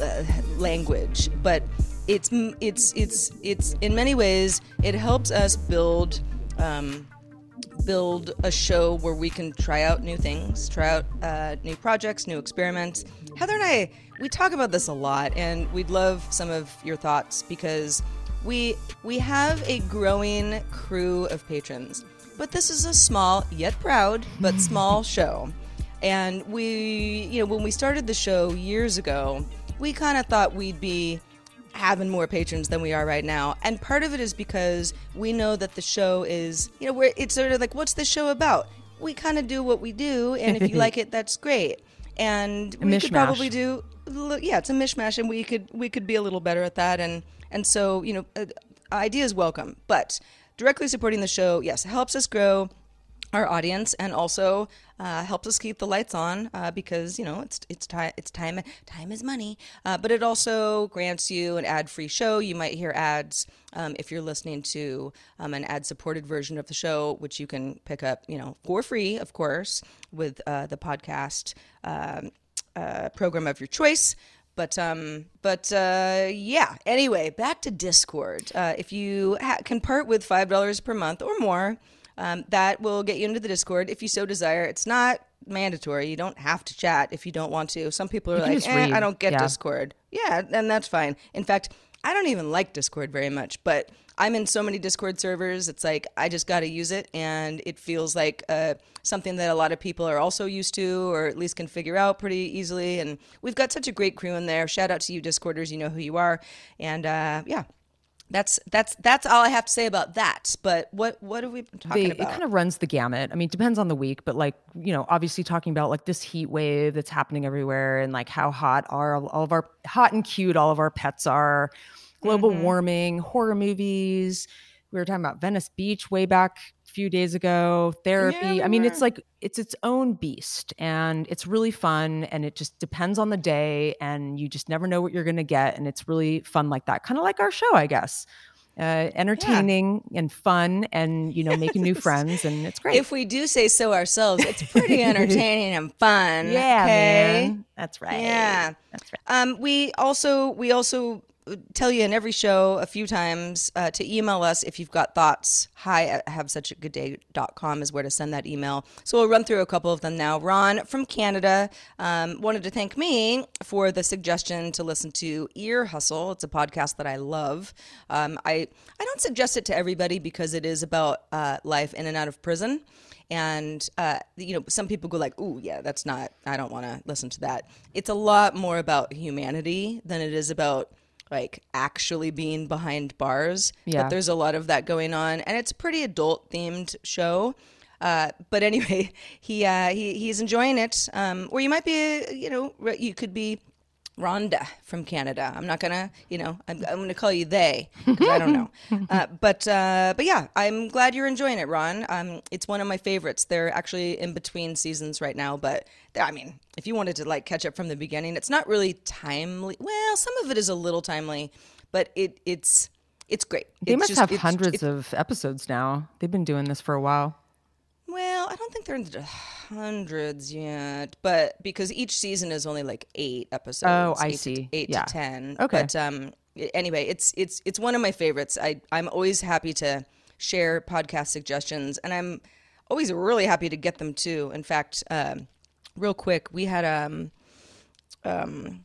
B: uh, language, but it's it's it's it's in many ways it helps us build um, build a show where we can try out new things, try out uh, new projects, new experiments. Heather and I we talk about this a lot, and we'd love some of your thoughts because we we have a growing crew of patrons, but this is a small yet proud but small show. And we, you know, when we started the show years ago, we kind of thought we'd be having more patrons than we are right now. And part of it is because we know that the show is, you know, where it's sort of like, what's the show about? We kind of do what we do, and if you like it, that's great. And we could probably do, yeah, it's a mishmash, and we could we could be a little better at that. And and so you know, uh, ideas welcome, but directly supporting the show, yes, helps us grow our audience and also uh, helps us keep the lights on uh, because you know it's it's time it's time time is money uh, but it also grants you an ad-free show you might hear ads um, if you're listening to um, an ad-supported version of the show which you can pick up you know for free of course with uh, the podcast um, uh, program of your choice but um, but uh, yeah. Anyway, back to Discord. Uh, if you ha- can part with five dollars per month or more, um, that will get you into the Discord if you so desire. It's not mandatory. You don't have to chat if you don't want to. Some people are
C: You
B: like, eh. I don't get
C: Yeah.
B: Discord. Yeah, and that's fine. In fact, I don't even like Discord very much, but I'm in so many Discord servers. It's like I just got to use it, and it feels like uh, something that a lot of people are also used to, or at least can figure out pretty easily. And we've got such a great crew in there. Shout out to you, Discorders. You know who you are, and uh, yeah. That's that's that's all I have to say about that. But what what have we been talking
C: They,
B: about?
C: it kind of runs the gamut. I mean, it depends on the week, but like, you know, obviously talking about like this heat wave that's happening everywhere and like how hot are all of our hot and cute all of our pets are, global
B: Mm-hmm.
C: warming, horror movies. We were talking about Venice Beach way back few days ago, therapy.
B: we
C: I mean, it's like it's its own beast and it's really fun and it just depends on the day and you just never know what you're going to get and it's really fun like that. Kind of like our show, I guess. Uh, entertaining and fun and you know making new friends and it's great
B: if we do say so ourselves, it's pretty entertaining and fun.
C: yeah
B: okay?
C: man that's right
B: Yeah.
C: that's right
B: Um, we also we also tell you in every show a few times uh, to email us if you've got thoughts. Hi at havesuchagoodday.com is where to send that email. So we'll run through a couple of them now. Ron from Canada um, wanted to thank me for the suggestion to listen to Ear Hustle. It's a podcast that I love. Um, I I don't suggest it to everybody because it is about uh, life in and out of prison and uh, you know some people go like ooh yeah that's not i don't want to listen to that it's a lot more about humanity than it is about like actually being behind bars.
C: Yeah.
B: But there's a lot of that going on, and it's a pretty adult themed show. Uh, but anyway, he uh, he he's enjoying it. Um, or you might be, you know, you could be Rhonda from Canada. I'm not gonna, you know, I'm, I'm gonna call you they because I don't know. Uh, but uh, but yeah, I'm glad you're enjoying it, Ron. Um, it's one of my favorites. They're actually in between seasons right now, but I mean, if you wanted to like catch up from the beginning, it's not really timely. Well, some of it is a little timely, but it it's it's great.
C: They
B: It's
C: must
B: just-
C: have hundreds of episodes now. They've been doing this for a while.
B: Well, I don't think they're in the hundreds yet, but because each season is only like eight episodes.
C: Oh, I
B: eight to-
C: see.
B: eight
C: Yeah.
B: to ten.
C: Okay.
B: But um, anyway, it's it's it's one of my favorites. I I'm always happy to share podcast suggestions, and I'm always really happy to get them too. In fact, um, real quick, we had um um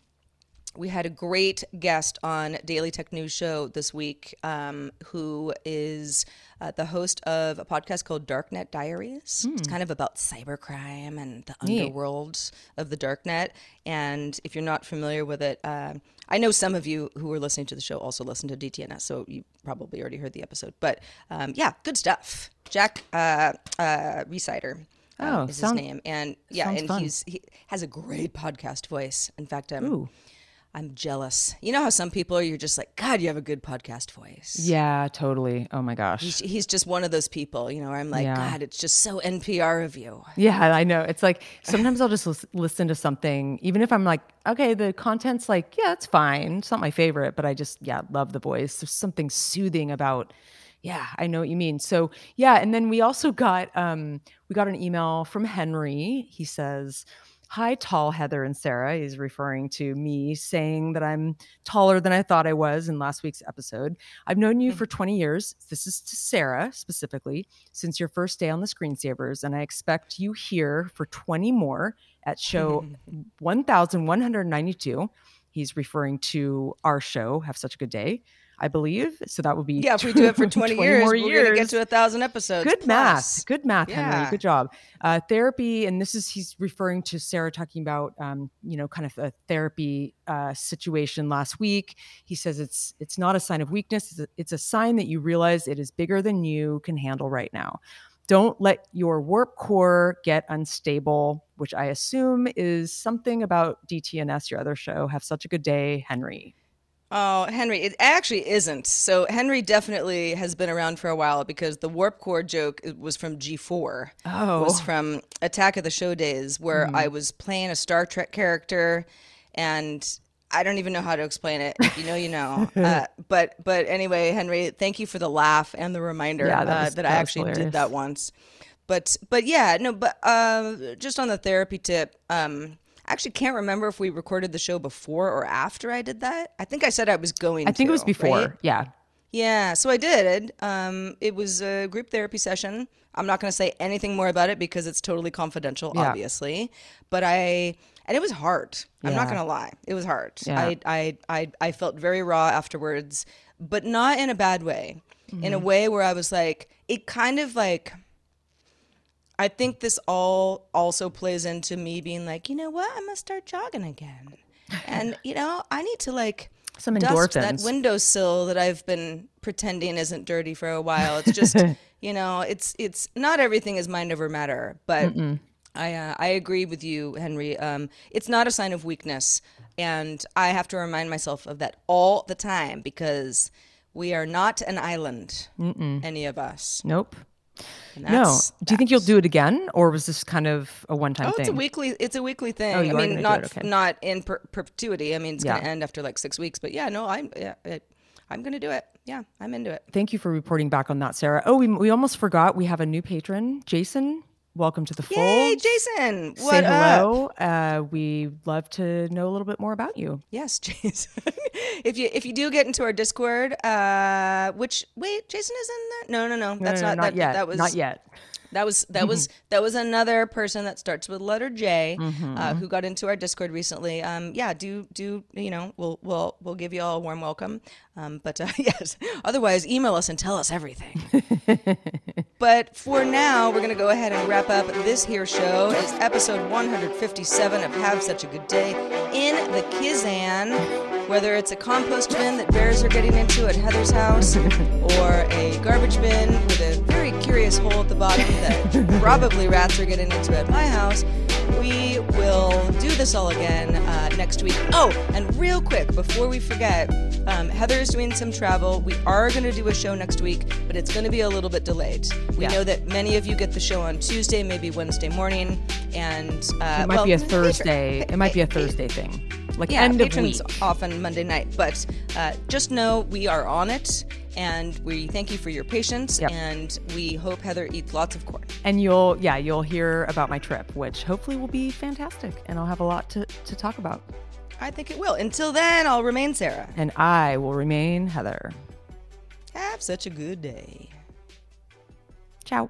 B: we had a great guest on Daily Tech News Show this week, um, who is uh, the host of a podcast called Darknet Diaries. It's kind of about cybercrime and the
C: Neat.
B: underworld of the darknet. And if you're not familiar with it, um I know some of you who are listening to the show also listen to DTNS, so you probably already heard the episode. But um, yeah, good stuff. Jack uh, uh, Rhysider. um,
C: Oh,
B: is his name, and yeah, and
C: fun.
B: he's he has a great podcast voice. In fact, I'm
C: Ooh.
B: I'm jealous. You know how some people are, you're just like, God, you have a good podcast voice.
C: Yeah, totally. Oh my gosh.
B: He's, he's just one of those people, you know, where I'm like,
C: Yeah.
B: God, it's just so NPR of you.
C: Yeah, I know. It's like sometimes I'll just lis- listen to something, even if I'm like, okay, the content's like, yeah, it's fine. It's not my favorite, but I just, yeah, love the voice. There's something soothing about, yeah, I know what you mean. So, yeah. And then we also got, um, we got an email from Henry. He says, Hi, tall Heather and Sarah. He's referring to me saying that I'm taller than I thought I was in last week's episode. I've known you mm-hmm. for 20 years. This is to Sarah specifically, since your first day on the screensavers, and I expect you here for 20 more at show 1192. He's referring to our show, Have Such a Good Day, I believe. So that would be
B: Yeah, if we do it for 20, years,
C: more
B: we're going to get to a thousand episodes.
C: Good
B: plus.
C: math. Good math, Henry. Good job. Uh, therapy, and this is he's referring to Sarah talking about, um, you know, kind of a therapy uh, situation last week. He says it's it's not a sign of weakness. It's a, it's a sign that you realize it is bigger than you can handle right now. Don't let your warp core get unstable, which I assume is something about DTNS, your other show. Have such a good day, Henry.
B: Oh, Henry, it actually isn't. So Henry definitely has been around for a while because the warp core joke was from G4.
C: Oh.
B: It was from Attack of the Show days where
C: Mhm.
B: I was playing a Star Trek character and I don't even know how to explain it. If you know, you know. Uh, but but anyway, Henry, thank you for the laugh and the reminder
C: Yeah, that
B: uh,
C: was-
B: that I
C: that was
B: actually did that once. But but yeah, no, but uh, just on the therapy tip, um, I actually can't remember if we recorded the show before or after I did that. I think I said I was going.
C: I think it was before.
B: right?
C: Yeah.
B: Yeah, so I did. Um, it was a group therapy session. I'm not going to say anything more about it because it's totally confidential,
C: Yeah.
B: obviously. But I, and it was hard. I'm not going to lie. It was hard.
C: Yeah.
B: I, I, I, I felt very raw afterwards, but not in a bad way. In a
C: Mhm.
B: way where I was like, it kind of like, I think this all also plays into me being like, you know what? I'm to start jogging again. And, you know, I need to like,
C: Some
B: dust that
C: endorphins.
B: windowsill that I've been pretending isn't dirty for a while. It's just, you know, it's it's not everything is mind over matter, but
C: Mm-mm.
B: I uh, I agree with you, Henry. Um, it's not a sign of weakness, and I have to remind myself of that all the time because we are not an island,
C: Mm-mm.
B: any of us.
C: Nope. No. Do you think you'll do it again, or was this kind of a one-time
B: Oh,
C: thing?
B: it's a weekly. It's a weekly oh, thing.
C: Oh, you
B: I mean, not
C: it, okay.
B: not in per- perpetuity. I mean, it's
C: Yeah.
B: gonna end after like six weeks. But yeah, no, I'm yeah, it, I'm gonna do it. Yeah, I'm into it.
C: Thank you for reporting back on that, Sarah. Oh, we, we almost forgot. We have a new patron, Jason. Welcome to the fold.
B: Yay, Jason! What
C: Say hello. Uh, we love to know a little bit more about you.
B: Yes, Jason. if you if you do get into our Discord, uh, which wait, Jason is in there? No, no, no.
C: No,
B: That's
C: no,
B: not,
C: not
B: that,
C: yet.
B: That was
C: Not yet.
B: That was that was that was another person that starts with letter J, uh,
C: Mhm.
B: who got into our Discord recently. Um, yeah, do do you know? We'll we'll we'll give you all a warm welcome. Um, but uh, yes, otherwise email us and tell us everything. but for now, we're gonna go ahead and wrap up this here show. It's episode 157 of Have Such a Good Day in the Kizan. Whether it's a compost bin that bears are getting into at Heather's house or a garbage bin with a very curious hole at the bottom that probably rats are getting into at my house. We will do this all again uh, next week. Oh, and real quick, before we forget, um, Heather is doing some travel. We are going to do a show next week, but it's going to be a little bit delayed. We
C: Yeah.
B: know that many of you get the show on Tuesday, maybe Wednesday morning, and uh,
C: it might
B: well,
C: be a Thursday. It might be a Thursday thing, like
B: yeah,
C: end of
B: patrons
C: week.
B: often Monday night, but uh, just know we are on it, and we thank you for your patience,
C: Yep.
B: and we hope Heather eats lots of corn.
C: And you'll, yeah, you'll hear about my trip, which hopefully will be fantastic, and I'll have a lot to, to talk about.
B: I think it will. Until then, I'll remain Sarah.
C: And I will remain Heather.
B: Have such a good day.
C: Ciao.